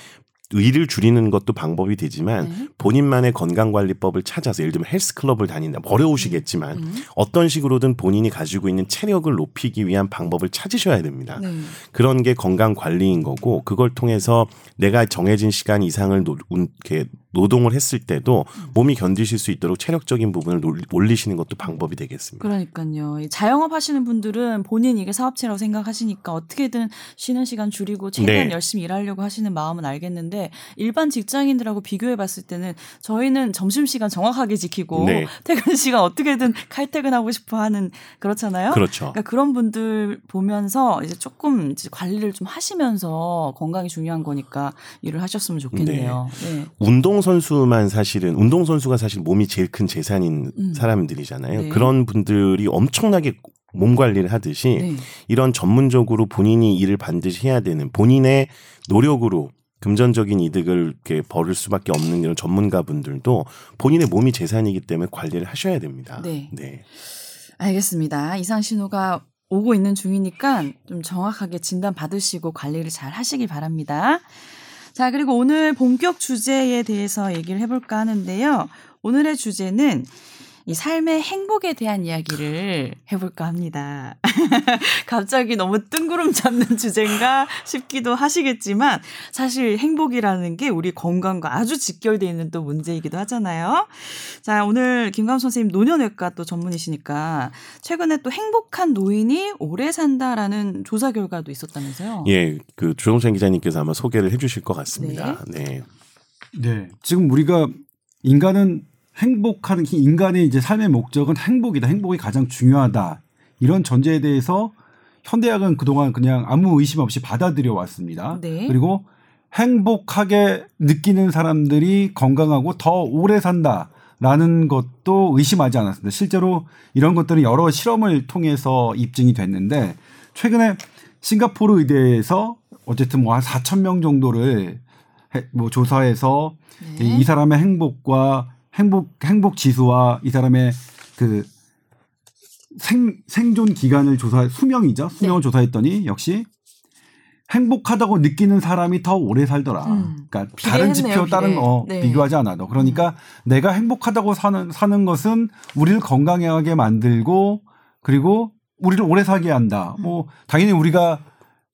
Speaker 2: 일을 줄이는 것도 방법이 되지만
Speaker 1: 네.
Speaker 2: 본인만의 건강관리법을 찾아서 예를 들면 헬스클럽을 다닌다. 어려우시겠지만
Speaker 1: 음.
Speaker 2: 어떤 식으로든 본인이 가지고 있는 체력을 높이기 위한 방법을 찾으셔야 됩니다.
Speaker 1: 네.
Speaker 2: 그런 게 건강 관리인 거고 그걸 통해서 내가 정해진 시간 이상을 노, 운- 이렇게 노동을 했을 때도 몸이 견디실 수 있도록 체력적인 부분을 놀- 올리시는 것도 방법이 되겠습니다.
Speaker 1: 그러니까요. 이 자영업 하시는 분들은 본인 이게 사업체라고 생각하시니까 어떻게든 쉬는 시간 줄이고 최대한
Speaker 2: 네.
Speaker 1: 열심히 일하려고 하시는 마음은 알겠는데 일반 직장인들하고 비교해 봤을 때는 저희는 점심 시간 정확하게 지키고
Speaker 2: 네.
Speaker 1: 퇴근 시간 어떻게든 칼퇴근하고 싶어 하는 그렇잖아요.
Speaker 2: 그렇죠.
Speaker 1: 그러니까 그런 분들 보면서 이제 조금 이제 관리를 좀 하시면서 건강이 중요한 거니까 일을 하셨으면 좋겠네요. 네.
Speaker 2: 운동 선수만 사실은 운동 선수가 사실 몸이 제일 큰 재산인
Speaker 1: 음.
Speaker 2: 사람들이잖아요.
Speaker 1: 네.
Speaker 2: 그런 분들이 엄청나게 몸 관리를 하듯이
Speaker 1: 네.
Speaker 2: 이런 전문적으로 본인이 일을 반드시 해야 되는 본인의 노력으로 금전적인 이득을 이렇게 벌을 수밖에 없는 이런 전문가분들도 본인의 몸이 재산이기 때문에 관리를 하셔야 됩니다.
Speaker 1: 네.
Speaker 2: 네.
Speaker 1: 알겠습니다. 이상 신호가 오고 있는 중이니까 좀 정확하게 진단 받으시고 관리를 잘 하시기 바랍니다. 자, 그리고 오늘 본격 주제에 대해서 얘기를 해볼까 하는데요. 오늘의 주제는 이 삶의 행복에 대한 이야기를 해볼까 합니다. 갑자기 너무 뜬구름 잡는 주제인가 싶기도 하시겠지만 사실 행복이라는 게 우리 건강과 아주 직결되어 있는 또 문제이기도 하잖아요. 자, 오늘 김감 선생님 노년외과 또 전문이시니까 최근에 또 행복한 노인이 오래 산다라는 조사 결과도 있었다면서요?
Speaker 2: 예, 그 주홍찬 기자님께서 아마 소개를 해주실 것 같습니다. 네.
Speaker 3: 네. 지금 우리가 인간은 행복하는 인간의 이제 삶의 목적은 행복이다. 행복이 가장 중요하다. 이런 전제에 대해서 현대학은 그동안 그냥 아무 의심 없이 받아들여 왔습니다.
Speaker 1: 네.
Speaker 3: 그리고 행복하게 느끼는 사람들이 건강하고 더 오래 산다 라는 것도 의심하지 않았습니다. 실제로 이런 것들은 여러 실험을 통해서 입증이 됐는데 최근에 싱가포르 의대에서 어쨌든 뭐 한 4천 명 정도를 해- 뭐 조사해서
Speaker 1: 네.
Speaker 3: 이 사람의 행복과 행복 행복 지수와 이 사람의 그 생, 생존 기간을 조사 수명이죠 수명을
Speaker 1: 네.
Speaker 3: 조사했더니 역시 행복하다고 느끼는 사람이 더 오래 살더라.
Speaker 1: 음.
Speaker 3: 그러니까 다른 지표 다른. 어,
Speaker 1: 네. 음.
Speaker 3: 비교하지 않아도 그러니까 내가 행복하다고 사는 사는 것은 우리를 건강하게 만들고 그리고 우리를 오래 살게 한다.
Speaker 1: 음.
Speaker 3: 뭐 당연히 우리가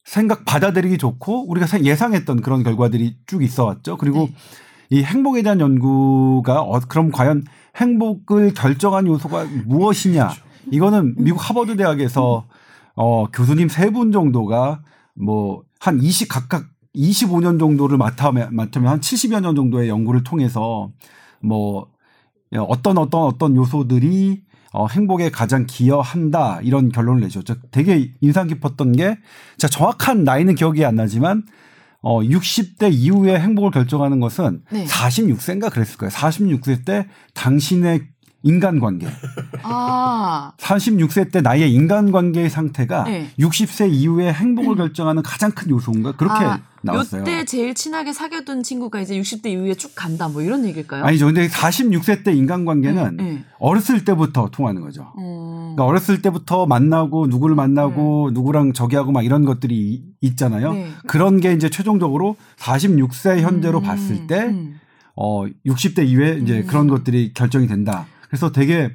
Speaker 3: 생각 받아들이기 좋고 우리가 생- 예상했던 그런 결과들이 쭉 있어왔죠. 그리고
Speaker 1: 네.
Speaker 3: 이 행복에 대한 연구가 어, 그럼 과연 행복을 결정한 요소가 무엇이냐?
Speaker 1: 그렇죠.
Speaker 3: 이거는 미국 하버드 대학에서 어, 교수님 세 분 정도가 뭐 한 20 각각 25년 정도를 맡으면 맡으면 한 70여 년 정도의 연구를 통해서 뭐 어떤 어떤 어떤 요소들이 어, 행복에 가장 기여한다 이런 결론을 내셨죠. 되게 인상 깊었던 게 제가 정확한 나이는 기억이 안 나지만 어 60대 이후에 행복을 결정하는 것은
Speaker 1: 네.
Speaker 3: 46세인가 그랬을 거예요. 46세 때 당신의 인간관계,
Speaker 1: 아,
Speaker 3: 36세 때 나의 인간관계의 상태가
Speaker 1: 네.
Speaker 3: 60세 이후에 행복을 결정하는 가장 큰 요소인가 그렇게
Speaker 1: 아,
Speaker 3: 나왔어요.
Speaker 1: 요때 제일 친하게 사귀었던 친구가 이제 60대 이후에 쭉 간다 뭐 이런 얘기일까요?
Speaker 3: 아니죠. 근데 46세 때 인간관계는
Speaker 1: 네, 네.
Speaker 3: 어렸을 때부터 통하는 거죠.
Speaker 1: 어.
Speaker 3: 그러니까 어렸을 때부터 만나고 누구를 만나고 누구랑 저기 하고 막 이런 것들이 이- 있잖아요.
Speaker 1: 네.
Speaker 3: 그런 게 이제 최종적으로 46세 현재로
Speaker 1: 음,
Speaker 3: 봤을 때
Speaker 1: 음.
Speaker 3: 어, 60대 이후에 이제
Speaker 1: 음.
Speaker 3: 그런 것들이 결정이 된다. 그래서 되게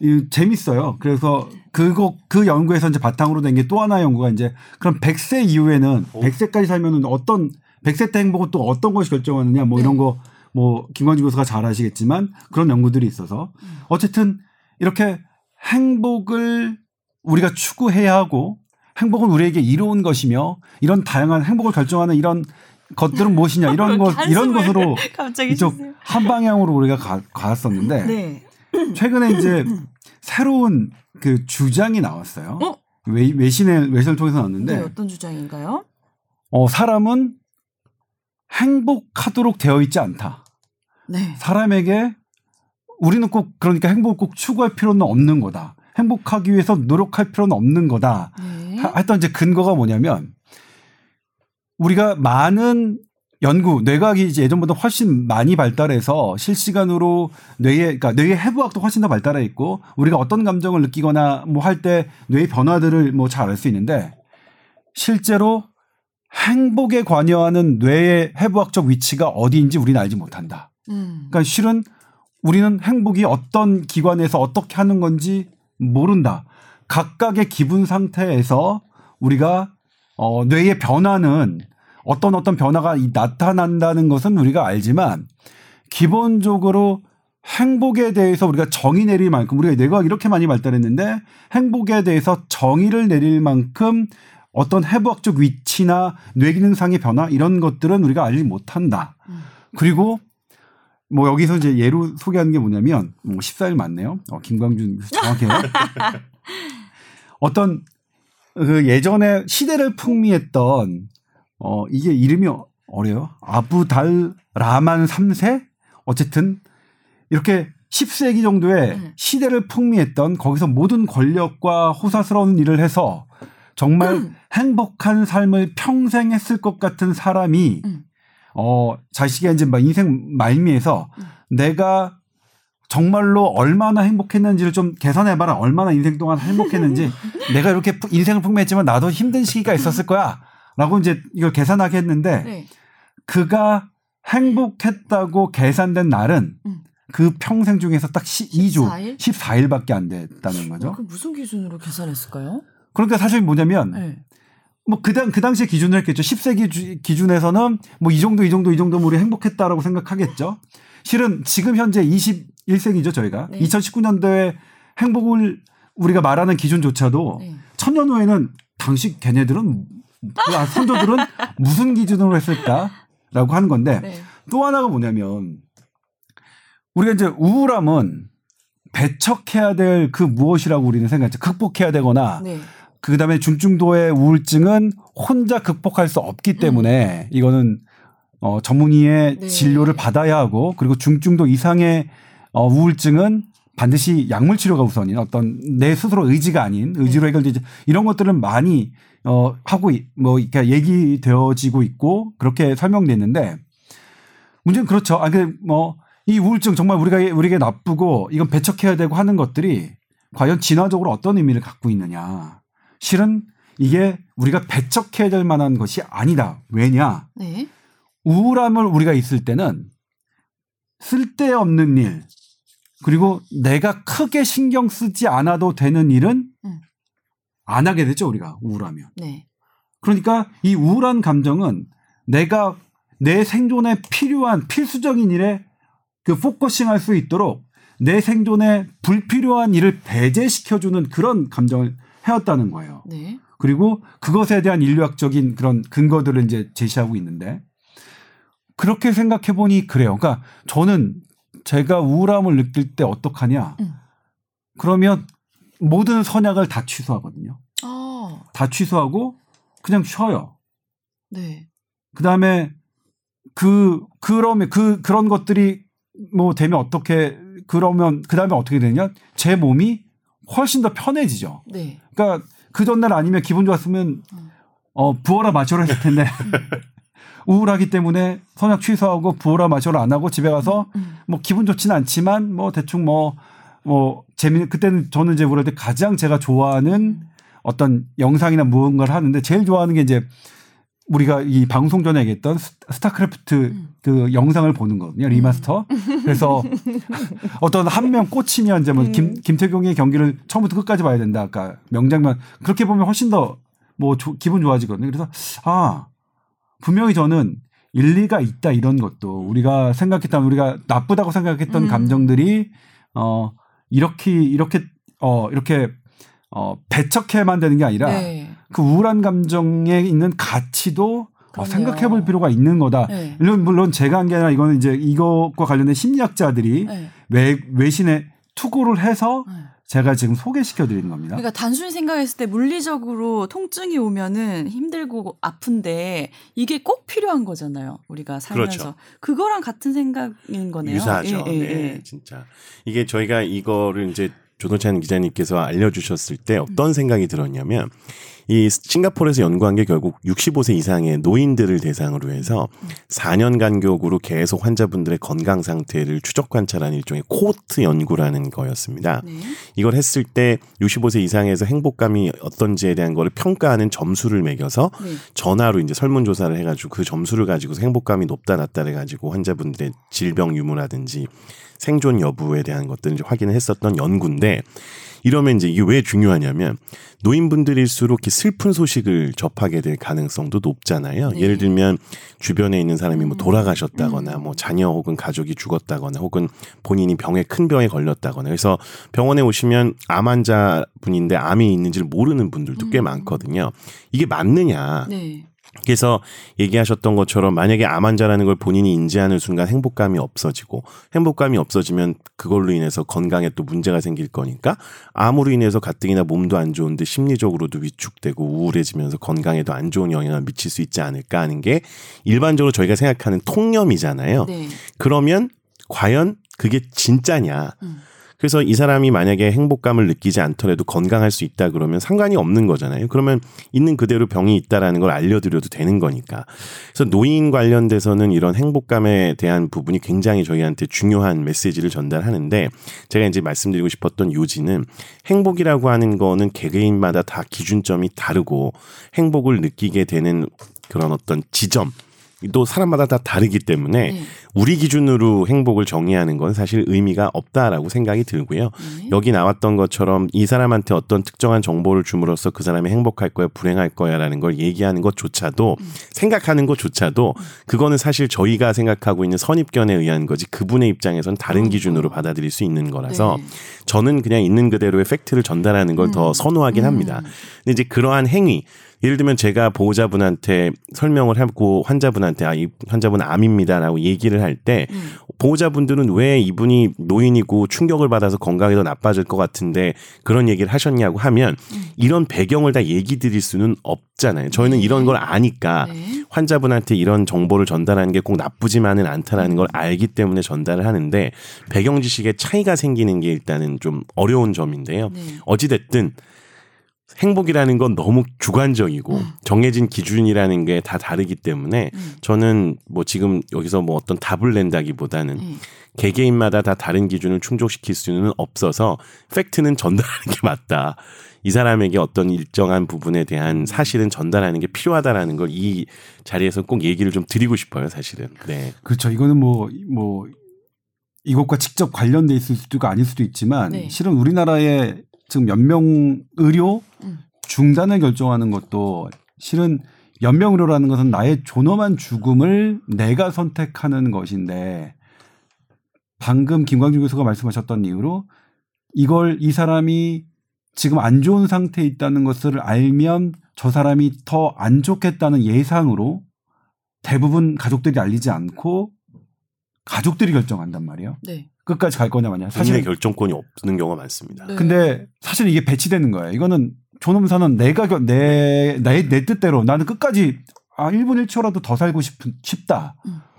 Speaker 3: 이, 재밌어요. 그래서 그거 그 연구에서 이제 바탕으로 된 게 또 하나의 연구가 이제 그럼 100세 이후에는 100세까지 살면은 어떤 100세 때 행복은 또 어떤 것이 결정하느냐 뭐 이런
Speaker 1: 네.
Speaker 3: 거뭐 김광진 교수가 잘 아시겠지만 그런 연구들이 있어서 어쨌든 이렇게 행복을 우리가 추구해야 하고 행복은 우리에게 이로운 것이며 이런 다양한 행복을 결정하는 이런 것들은 무엇이냐 이런 것 이런 것으로
Speaker 1: 갑자기
Speaker 3: 이쪽
Speaker 1: 주세요.
Speaker 3: 한 방향으로 우리가 가, 갔었는데
Speaker 1: 네.
Speaker 3: 최근에 이제 새로운 그 주장이 나왔어요.
Speaker 1: 어?
Speaker 3: 외, 외신의 외신을 통해서
Speaker 1: 네,
Speaker 3: 나왔는데
Speaker 1: 어떤 주장인가요?
Speaker 3: 어 사람은 행복하도록 되어 있지 않다.
Speaker 1: 네.
Speaker 3: 사람에게 우리는 꼭 그러니까 행복을 꼭 추구할 필요는 없는 거다. 행복하기 위해서 노력할 필요는 없는 거다.
Speaker 1: 네.
Speaker 3: 하- 하여튼 이제 근거가 뭐냐면 우리가 많은 연구, 뇌과학이 이제 예전보다 훨씬 많이 발달해서 실시간으로 뇌의, 그러니까 뇌의 해부학도 훨씬 더 발달해 있고 우리가 어떤 감정을 느끼거나 뭐 할 때 뇌의 변화들을 뭐 잘 알 수 있는데 실제로 행복에 관여하는 뇌의 해부학적 위치가 어디인지 우리는 알지 못한다.
Speaker 1: 음.
Speaker 3: 그러니까 실은 우리는 행복이 어떤 기관에서 어떻게 하는 건지 모른다. 각각의 기분 상태에서 우리가 어, 뇌의 변화는 어떤 어떤 변화가 이- 나타난다는 것은 우리가 알지만 기본적으로 행복에 대해서 우리가 정의 내릴 만큼 우리가 뇌가 이렇게 많이 발달했는데 행복에 대해서 정의를 내릴 만큼 어떤 해부학적 위치나 뇌 기능상의 변화 이런 것들은 우리가 알지 못한다.
Speaker 1: 음.
Speaker 3: 그리고 뭐 여기서 이제 예로 소개하는 게 뭐냐면 뭐 14일 맞네요. 어, 김광준 정확해요. 어떤 그 예전에 시대를 풍미했던 어 이게 이름이 어려요. 아부달 라만 3세 어쨌든 이렇게 10세기 정도의
Speaker 1: 음.
Speaker 3: 시대를 풍미했던 거기서 모든 권력과 호사스러운 일을 해서 정말
Speaker 1: 음.
Speaker 3: 행복한 삶을 평생 했을 것 같은 사람이
Speaker 1: 음.
Speaker 3: 어 자식의 이제 막 인생 말미에서
Speaker 1: 음.
Speaker 3: 내가 정말로 얼마나 행복했는지를 좀 계산해봐라. 얼마나 인생 동안 행복했는지 내가 이렇게 푸- 인생을 풍미했지만 나도 힘든 시기가 있었을 거야. 라고 이제 이걸 계산하게 했는데
Speaker 1: 네.
Speaker 3: 그가 행복했다고 계산된 날은
Speaker 1: 음.
Speaker 3: 그 평생 중에서 딱 12주,
Speaker 1: 14일?
Speaker 3: 14일밖에 안 됐다는
Speaker 1: 어,
Speaker 3: 거죠.
Speaker 1: 그 무슨 기준으로 계산했을까요?
Speaker 3: 그러니까 사실 뭐냐면
Speaker 1: 네.
Speaker 3: 뭐그 당, 그 당시에 기준을 했겠죠. 10세기 주- 기준에서는 뭐 이 정도, 이 정도, 이 정도면 우리 행복했다라고 생각하겠죠. 실은 지금 현재 21세기죠, 저희가.
Speaker 1: 네.
Speaker 3: 2019년도에 행복을 우리가 말하는 기준조차도
Speaker 1: 네.
Speaker 3: 천년 후에는 당시 걔네들은 아, 선조들은 무슨 기준으로 했을까라고 하는 건데
Speaker 1: 네.
Speaker 3: 또 하나가 뭐냐면 우리가 이제 우울함은 배척해야 될 그 무엇이라고 우리는 생각했죠. 극복해야 되거나
Speaker 1: 네.
Speaker 3: 그 다음에 중증도의 우울증은 혼자 극복할 수 없기 때문에 이거는 어, 전문의의
Speaker 1: 네.
Speaker 3: 진료를 받아야 하고 그리고 중증도 이상의 어, 우울증은 반드시 약물 치료가 우선인 어떤 내 스스로 의지가 아닌 의지로 해결되지 이런 것들은 많이 어, 하고 이- 뭐 이렇게 얘기되어지고 있고 그렇게 설명됐는데 문제는 그렇죠. 아, 그, 뭐, 이 우울증 정말 우리가, 우리에게 나쁘고 이건 배척해야 되고 하는 것들이 과연 진화적으로 어떤 의미를 갖고 있느냐. 실은 이게 우리가 배척해야 될 만한 것이 아니다. 왜냐.
Speaker 1: 네.
Speaker 3: 우울함을 우리가 있을 때는 쓸데없는 일, 그리고 내가 크게 신경 쓰지 않아도 되는 일은
Speaker 1: 음.
Speaker 3: 안 하게 되죠, 우리가 우울하면.
Speaker 1: 네.
Speaker 3: 그러니까 이 우울한 감정은 내가 내 생존에 필요한 필수적인 일에 그 focusing 할 수 있도록 내 생존에 불필요한 일을 배제시켜주는 그런 감정을 해왔다는 거예요.
Speaker 1: 네.
Speaker 3: 그리고 그것에 대한 인류학적인 그런 근거들을 이제 제시하고 있는데 그렇게 생각해 보니 그래요. 그러니까 저는 제가 우울함을 느낄 때 어떡하냐.
Speaker 1: 음.
Speaker 3: 그러면 모든 선약을 다 취소하거든요.
Speaker 1: 아,
Speaker 3: 다 취소하고 그냥 쉬어요.
Speaker 1: 네.
Speaker 3: 그 다음에 그 그러면 그 그런 것들이 뭐 되면 어떻게 그러면 그 다음에 어떻게 되냐? 제 몸이 훨씬 더 편해지죠.
Speaker 1: 네.
Speaker 3: 그러니까 그 전날 아니면 기분 좋았으면
Speaker 1: 음.
Speaker 3: 어 부어라 마셔라 했을 텐데 우울하기 때문에 선약 취소하고 부어라 마셔라 안 하고 집에 가서
Speaker 1: 음.
Speaker 3: 뭐 기분 좋지는 않지만 뭐 대충 뭐뭐 재미 그때는 저는 이제 우울할 때 가장 제가 좋아하는 어떤 영상이나 무언가를 하는데 제일 좋아하는 게 이제 우리가 이 방송 전에 얘기했던 스- 스타크래프트
Speaker 1: 음.
Speaker 3: 그 영상을 보는 거거든요 remaster 그래서 어떤 한 명 꽂히면 이제 뭐
Speaker 1: 음.
Speaker 3: 김, 김택용의 경기를 처음부터 끝까지 봐야 된다 아까 명장면 그렇게 보면 훨씬 더뭐 기분 좋아지거든요 그래서 아 분명히 저는 일리가 있다 이런 것도 우리가 생각했던 우리가 나쁘다고 생각했던
Speaker 1: 음.
Speaker 3: 감정들이 어 이렇게 이렇게 어 이렇게 어 배척해만 되는 게 아니라
Speaker 1: 네.
Speaker 3: 그 우울한 감정에 있는 가치도 어. 생각해 볼 필요가 있는 거다.
Speaker 1: 네.
Speaker 3: 물론 물론 제가 한 게 아니라 이거는 이제 이것과 관련된 심리학자들이
Speaker 1: 네.
Speaker 3: 외, 외신에 투구를 해서
Speaker 1: 네.
Speaker 3: 제가 지금 소개시켜 드리는 겁니다.
Speaker 1: 그러니까 단순히 생각했을 때 물리적으로 통증이 오면은 힘들고 아픈데 이게 꼭 필요한 거잖아요. 우리가 살면서
Speaker 2: 그렇죠.
Speaker 1: 그거랑 같은 생각인 거네요.
Speaker 2: 유사하죠.
Speaker 1: 예, 예,
Speaker 2: 네,
Speaker 1: 예.
Speaker 2: 진짜 이게 저희가 이거를 이제 조동찬 기자님께서 알려주셨을 때 어떤 생각이 들었냐면 이 싱가포르에서 연구한 게 결국 65세 이상의 노인들을 대상으로 해서 4년 간격으로 계속 환자분들의 건강 상태를 추적 관찰하는 일종의 코호트 연구라는 거였습니다.
Speaker 1: 네.
Speaker 2: 이걸 했을 때 65세 이상에서 행복감이 어떤지에 대한 거를 평가하는 점수를 매겨서
Speaker 1: 네.
Speaker 2: 전화로 이제 설문 조사를 해 가지고 그 점수를 가지고서 행복감이 높다 낮다를 가지고 환자분들의 질병 유무라든지 생존 여부에 대한 것들을 확인을 했었던 연구인데 이러면 이제 이게 왜 중요하냐면 노인분들일수록 이렇게 슬픈 소식을 접하게 될 가능성도 높잖아요.
Speaker 1: 네.
Speaker 2: 예를 들면 주변에 있는 사람이 뭐
Speaker 1: 음.
Speaker 2: 돌아가셨다거나
Speaker 1: 음.
Speaker 2: 뭐 자녀 혹은 가족이 죽었다거나 혹은 본인이 병에 큰 병에 걸렸다거나 그래서 병원에 오시면 암 환자 분인데 암이 있는지를 모르는 분들도 꽤
Speaker 1: 음.
Speaker 2: 많거든요. 이게 맞느냐?
Speaker 1: 네.
Speaker 2: 그래서 얘기하셨던 것처럼 만약에 암 환자라는 걸 본인이 인지하는 순간 행복감이 없어지고 행복감이 없어지면 그걸로 인해서 건강에 또 문제가 생길 거니까 암으로 인해서 가뜩이나 몸도 안 좋은데 심리적으로도 위축되고 우울해지면서 건강에도 안 좋은 영향을 미칠 수 있지 않을까 하는 게 일반적으로 저희가 생각하는 통념이잖아요.
Speaker 1: 네.
Speaker 2: 그러면 과연 그게 진짜냐.
Speaker 1: 음.
Speaker 2: 그래서 이 사람이 만약에 행복감을 느끼지 않더라도 건강할 수 있다 그러면 상관이 없는 거잖아요. 그러면 있는 그대로 병이 있다라는 걸 알려드려도 되는 거니까. 그래서 노인 관련돼서는 이런 행복감에 대한 부분이 굉장히 저희한테 중요한 메시지를 전달하는데 제가 이제 말씀드리고 싶었던 요지는 행복이라고 하는 거는 개개인마다 다 기준점이 다르고 행복을 느끼게 되는 그런 어떤 지점 또 사람마다 다 다르기 때문에
Speaker 1: 네.
Speaker 2: 우리 기준으로 행복을 정의하는 건 사실 의미가 없다라고 생각이 들고요.
Speaker 1: 네.
Speaker 2: 여기 나왔던 것처럼 이 사람한테 어떤 특정한 정보를 줌으로써 그 사람이 행복할 거야, 불행할 거야라는 걸 얘기하는 것조차도
Speaker 1: 음.
Speaker 2: 생각하는 것조차도 그거는 사실 저희가 생각하고 있는 선입견에 의한 거지 그분의 입장에선 다른
Speaker 1: 음.
Speaker 2: 기준으로 받아들일 수 있는 거라서
Speaker 1: 네.
Speaker 2: 저는 그냥 있는 그대로의 팩트를 전달하는 걸더
Speaker 1: 음.
Speaker 2: 선호하긴 합니다.
Speaker 1: 음.
Speaker 2: 근데 이제 그러한 행위 예를 들면 제가 보호자분한테 설명을 하고 환자분한테 아 이 환자분 암입니다라고 얘기를 할때
Speaker 1: 음.
Speaker 2: 보호자분들은 왜 이분이 노인이고 충격을 받아서 건강이 더 나빠질 것 같은데 그런 얘기를 하셨냐고 하면
Speaker 1: 음.
Speaker 2: 이런 배경을 다 얘기 드릴 수는 없잖아요. 저희는
Speaker 1: 네.
Speaker 2: 이런 걸 아니까
Speaker 1: 네.
Speaker 2: 환자분한테 이런 정보를 전달하는 게 꼭 나쁘지만은 않다라는 걸 알기 때문에 전달을 하는데 배경 지식에 차이가 생기는 게 일단은 좀 어려운 점인데요.
Speaker 1: 네.
Speaker 2: 어찌됐든 행복이라는 건 너무 주관적이고
Speaker 1: 음.
Speaker 2: 정해진 기준이라는 게 다 다르기 때문에
Speaker 1: 음.
Speaker 2: 저는 뭐 지금 여기서 뭐 어떤 답을 낸다기보다는
Speaker 1: 음.
Speaker 2: 개개인마다 다 다른 기준을 충족시킬 수는 없어서 팩트는 전달하는 게 맞다. 이 사람에게 어떤 일정한 부분에 대한 사실은 전달하는 게 필요하다라는 걸 이 자리에서 꼭 얘기를 좀 드리고 싶어요, 사실은. 네.
Speaker 3: 그렇죠. 이거는 뭐, 뭐, 이것과 직접 관련돼 있을 수도 아닐 수도 있지만
Speaker 1: 네.
Speaker 3: 실은 우리나라의 지금 연명 의료
Speaker 1: 음.
Speaker 3: 중단을 결정하는 것도 실은 연명 의료라는 것은 나의 존엄한 죽음을 내가 선택하는 것인데 방금 김광준 교수가 말씀하셨던 이유로 이걸 이 사람이 지금 안 좋은 상태에 있다는 것을 알면 저 사람이 더 안 좋겠다는 예상으로 대부분 가족들이 알리지 않고 가족들이 결정한단 말이에요.
Speaker 1: 네.
Speaker 3: 끝까지 갈 거냐 마냐.
Speaker 2: 사실 결정권이 없는 경우가 많습니다.
Speaker 1: 네.
Speaker 3: 근데 사실 이게 배치되는 거예요. 이거는 존엄사는 내가 결- 내, 내, 내 뜻대로 나는 끝까지 아 1분 1초라도 더 살고 싶,
Speaker 1: 음.
Speaker 3: 싶다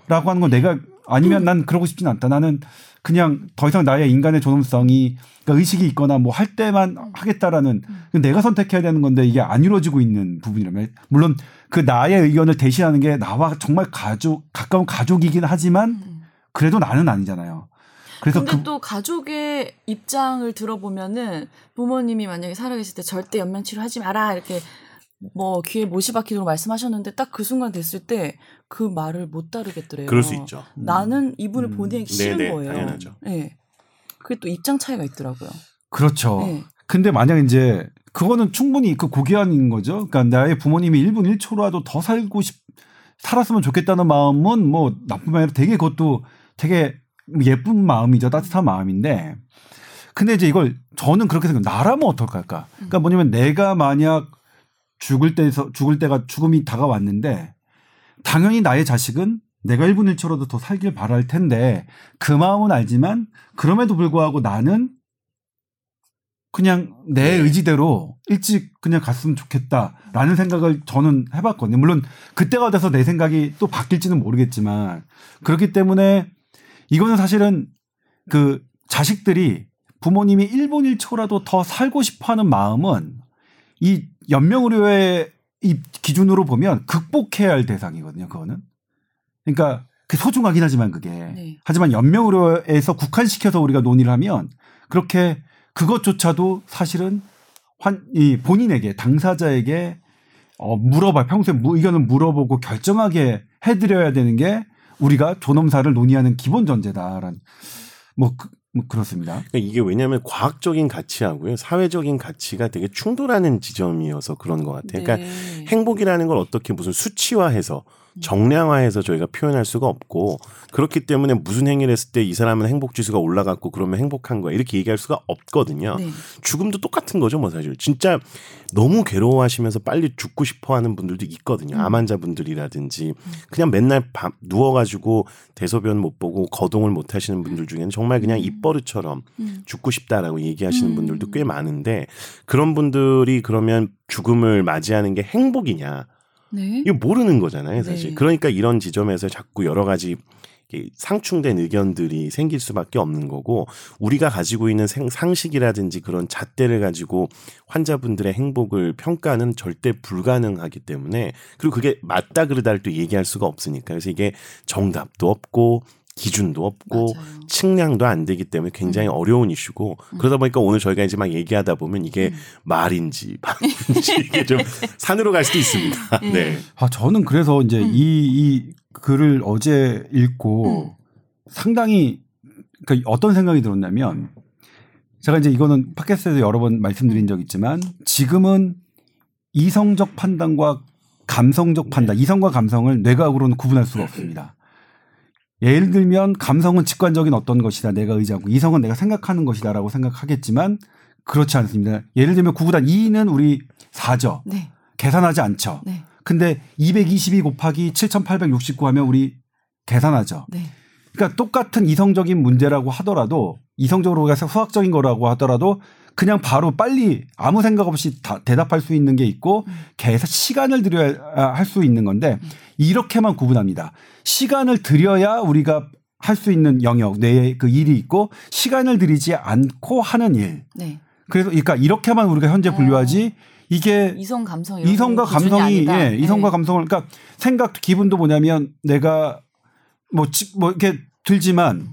Speaker 3: 라고 하는 거 내가 아니면 난 그러고 싶진 않다. 나는 그냥 더 이상 나의 인간의 존엄성이 그러니까 의식이 있거나 뭐 할 때만 하겠다라는
Speaker 1: 음.
Speaker 3: 내가 선택해야 되는 건데 이게 안 이루어지고 있는 부분이라면 물론 그 나의 의견을 대신하는 게 나와 정말 가족 가까운 가족이긴 하지만
Speaker 1: 음.
Speaker 3: 그래도 나는 아니잖아요. 그래서
Speaker 1: 근데
Speaker 3: 그
Speaker 1: 또 가족의 입장을 들어보면은 부모님이 만약에 살아계실 때 절대 연명 치료하지 마라 이렇게 뭐 귀에 못이 박히도록 말씀하셨는데 딱 그 순간 됐을 때 그 말을 못 따르겠더래요.
Speaker 2: 그럴 수 있죠.
Speaker 1: 나는 이분을
Speaker 3: 음.
Speaker 1: 보내기 싫은
Speaker 2: 네네,
Speaker 1: 거예요.
Speaker 2: 당연하죠.
Speaker 1: 네. 그게 또 입장 차이가 있더라고요.
Speaker 3: 그렇죠.
Speaker 1: 네.
Speaker 3: 근데 만약 이제 그거는 충분히 그 고귀한 거죠. 그러니까 나의 부모님이 1분 1초라도 더 살고 싶 살았으면 좋겠다는 마음은 뭐 나쁜 말이 아니라 되게 그것도 되게 예쁜 마음이죠. 따뜻한 마음인데 근데 이제 이걸 저는 그렇게 생각 나라면 어떨까? 그러니까 뭐냐면 내가 만약 죽을 때에서 죽을 때가 죽음이 다가왔는데 당연히 나의 자식은 내가 1분 1초라도 더 살길 바랄 텐데 그 마음은 알지만 그럼에도 불구하고 나는 그냥 내 의지대로 일찍 그냥 갔으면 좋겠다라는 생각을 저는 해봤거든요. 물론 그때가 돼서 내 생각이 또 바뀔지는 모르겠지만 그렇기 때문에 이거는 사실은 그 자식들이 부모님이 1분 1초라도 더 살고 싶어 하는 마음은 이 연명의료의 이 기준으로 보면 극복해야 할 대상이거든요. 그거는. 그러니까 그 소중하긴 하지만 그게.
Speaker 1: 네.
Speaker 3: 하지만 연명의료에서 국한시켜서 우리가 논의를 하면 그렇게 그것조차도 사실은 환, 이 본인에게 당사자에게 어, 물어봐 평소에 무, 의견을 물어보고 결정하게 해드려야 되는 게 우리가 존엄사를 논의하는 기본 전제다라는 뭐, 그, 뭐 그렇습니다.
Speaker 2: 그러니까 이게 왜냐하면 과학적인 가치하고요 사회적인 가치가 되게 충돌하는 지점이어서 그런 것 같아요. 그러니까
Speaker 1: 네.
Speaker 2: 행복이라는 걸 어떻게 무슨 수치화해서 정량화해서 저희가 표현할 수가 없고 그렇기 때문에 무슨 행위를 했을 때 이 사람은 행복 지수가 올라갔고 그러면 행복한 거야 이렇게 얘기할 수가 없거든요.
Speaker 1: 네.
Speaker 2: 죽음도 똑같은 거죠, 뭐 사실. 진짜 너무 괴로워하시면서 빨리 죽고 싶어하는 분들도 있거든요.
Speaker 1: 음.
Speaker 2: 암 환자분들이라든지 그냥 맨날 밤 누워가지고 대소변 못 보고 거동을 못 하시는 분들 중에는 정말 그냥
Speaker 1: 음.
Speaker 2: 입버릇처럼
Speaker 1: 음.
Speaker 2: 죽고 싶다라고 얘기하시는
Speaker 1: 음.
Speaker 2: 분들도 꽤 많은데 그런 분들이 그러면 죽음을 맞이하는 게 행복이냐?
Speaker 1: 네.
Speaker 2: 이거 모르는 거잖아요, 사실.
Speaker 1: 네.
Speaker 2: 그러니까 이런 지점에서 자꾸 여러 가지 상충된 의견들이 생길 수밖에 없는 거고 우리가 가지고 있는 상식이라든지 그런 잣대를 가지고 환자분들의 행복을 평가는 절대 불가능하기 때문에 그리고 그게 맞다 그르다를 또 얘기할 수가 없으니까 그래서 이게 정답도 없고 기준도 없고
Speaker 1: 맞아요.
Speaker 2: 측량도 안 되기 때문에 굉장히
Speaker 1: 음.
Speaker 2: 어려운 이슈고 그러다 보니까 오늘 저희가 이제 막 얘기하다 보면 이게
Speaker 1: 음.
Speaker 2: 말인지 방인지 이게 좀 산으로 갈 수도 있습니다.
Speaker 1: 음.
Speaker 2: 네.
Speaker 3: 아, 저는 그래서 이제
Speaker 1: 음.
Speaker 3: 이, 이 글을 어제 읽고 상당히 그러니까 어떤 생각이 들었냐면 제가 이제 이거는 팟캐스트에서 여러 번 말씀드린 적 있지만 지금은 이성적 판단과 감성적 판단, 이성과 감성을 뇌과학으로는 구분할 수가 없습니다. 예를 들면 감성은 직관적인 어떤 것이다 내가 의지하고 이성은 내가 생각하는 것이다라고 생각하겠지만 그렇지 않습니다. 예를 들면 구구단 2는 우리 4죠.
Speaker 1: 네.
Speaker 3: 계산하지 않죠.
Speaker 1: 네.
Speaker 3: 근데 222 곱하기 7869 하면 우리 계산하죠.
Speaker 1: 네.
Speaker 3: 그러니까 똑같은 이성적인 문제라고 하더라도 이성적으로 해서 수학적인 거라고 하더라도 그냥 바로 빨리 아무 생각 없이 다 대답할 수 있는 게 있고
Speaker 1: 음.
Speaker 3: 계속 시간을 들여야 할 수 있는 건데 이렇게만 구분합니다. 시간을 들여야 우리가 할 수 있는 영역 뇌에 그 일이 있고 시간을 들이지 않고 하는 일.
Speaker 1: 네.
Speaker 3: 그래서 그러니까 이렇게만 우리가 현재 분류하지 이게
Speaker 1: 이성 감성
Speaker 3: 이성과 감성이. 예, 이성과
Speaker 1: 네.
Speaker 3: 감성을 그러니까 생각 기분도 뭐냐면 내가 뭐, 지- 뭐 이렇게 들지만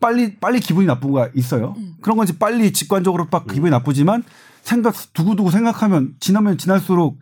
Speaker 3: 빨리 빨리 기분이 나쁜 거 있어요.
Speaker 1: 음.
Speaker 3: 그런 건지 빨리 직관적으로 막 기분이 나쁘지만 생각 두고두고 생각하면 지나면 지날수록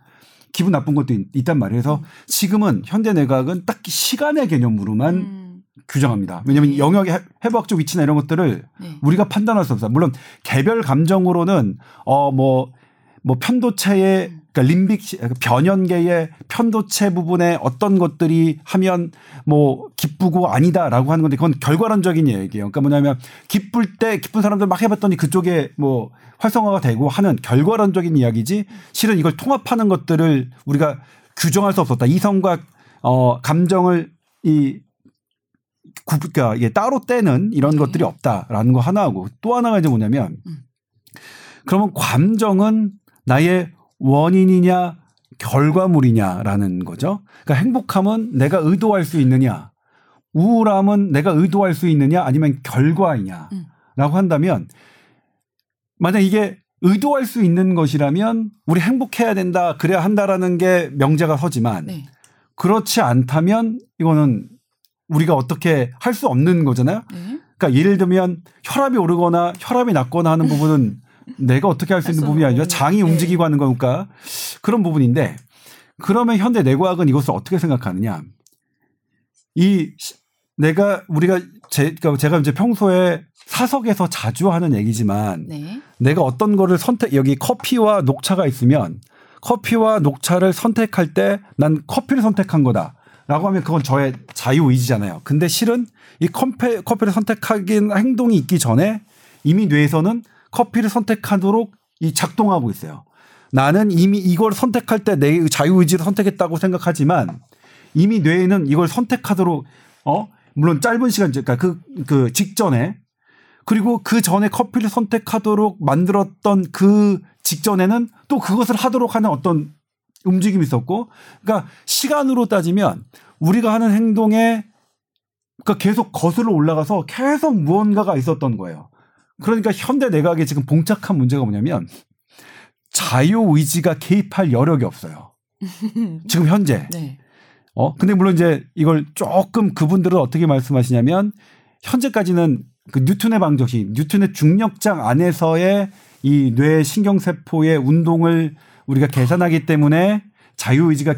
Speaker 3: 기분 나쁜 것도 있, 있단 말이에요. 그래서 지금은 현대 내각은 딱 시간의 개념으로만
Speaker 1: 음.
Speaker 3: 규정합니다. 왜냐하면
Speaker 1: 네.
Speaker 3: 영역의 해- 해부학적 위치나 이런 것들을
Speaker 1: 네.
Speaker 3: 우리가 판단할 수 없어요. 물론 개별 감정으로는 어뭐뭐 편도체의 그러니까 림빅 시- 변연계의 편도체 부분에 어떤 것들이 하면 뭐 기쁘고 아니다라고 하는 건데 그건 결과론적인 얘기예요. 그러니까 뭐냐면 기쁠 때 기쁜 사람들 막 해봤더니 그쪽에 뭐 활성화가 되고 하는 결과론적인 이야기지 실은 이걸 통합하는 것들을 우리가 규정할 수 없었다. 이성과 어 감정을 이 구, 그러니까 이게 따로 떼는 이런
Speaker 1: 네.
Speaker 3: 것들이 없다라는 거 하나하고 또 하나가 이제 뭐냐면
Speaker 1: 음.
Speaker 3: 그러면 감정은 나의 원인이냐 결과물이냐라는 거죠. 그러니까 행복함은 내가 의도할 수 있느냐, 우울함은 내가 의도할 수 있느냐, 아니면 결과이냐라고
Speaker 1: 음.
Speaker 3: 한다면 만약 이게 의도할 수 있는 것이라면 우리 행복해야 된다, 그래야 한다라는 게 명제가 서지만
Speaker 1: 네.
Speaker 3: 그렇지 않다면 이거는 우리가 어떻게 할 수 없는 거잖아요.
Speaker 1: 네.
Speaker 3: 그러니까 예를 들면 혈압이 오르거나 혈압이 낮거나 하는 부분은 내가 어떻게 할 수 있는 부분이 아니죠.
Speaker 1: 없는,
Speaker 3: 장이
Speaker 1: 네.
Speaker 3: 움직이고 하는 거니까 그런 부분인데 그러면 현대 뇌과학은 이것을 어떻게 생각하느냐? 이 시- 내가 우리가 제, 그러니까 제가 이제 평소에 사석에서 자주 하는 얘기지만
Speaker 1: 네.
Speaker 3: 내가 어떤 거를 선택 여기 커피와 녹차가 있으면 커피와 녹차를 선택할 때 난 커피를 선택한 거다 라고 하면 그건 저의 자유 의지잖아요. 근데 실은 이 커피, 커피를 선택하긴 행동이 있기 전에 이미 뇌에서는 커피를 선택하도록 이 작동하고 있어요. 나는 이미 이걸 선택할 때 내 자유 의지로 선택했다고 생각하지만 이미 뇌에는 이걸 선택하도록 어 물론 짧은 시간 그러니까 그, 그 직전에 그리고 그 전에 커피를 선택하도록 만들었던 그 직전에는 또 그것을 하도록 하는 어떤 움직임이 있었고, 그러니까 시간으로 따지면 우리가 하는 행동에 그러니까 계속 거슬러 올라가서 계속 무언가가 있었던 거예요. 그러니까 현대 내각의 지금 봉착한 문제가 뭐냐면 자유 의지가 개입할 여력이 없어요. 지금 현재.
Speaker 1: 네.
Speaker 3: 어 근데 물론 이제 이걸 조금 그분들은 어떻게 말씀하시냐면 현재까지는 그 뉴턴의 방정식, 뉴턴의 중력장 안에서의 이 뇌 신경세포의 운동을 우리가 계산하기 때문에 자유의지가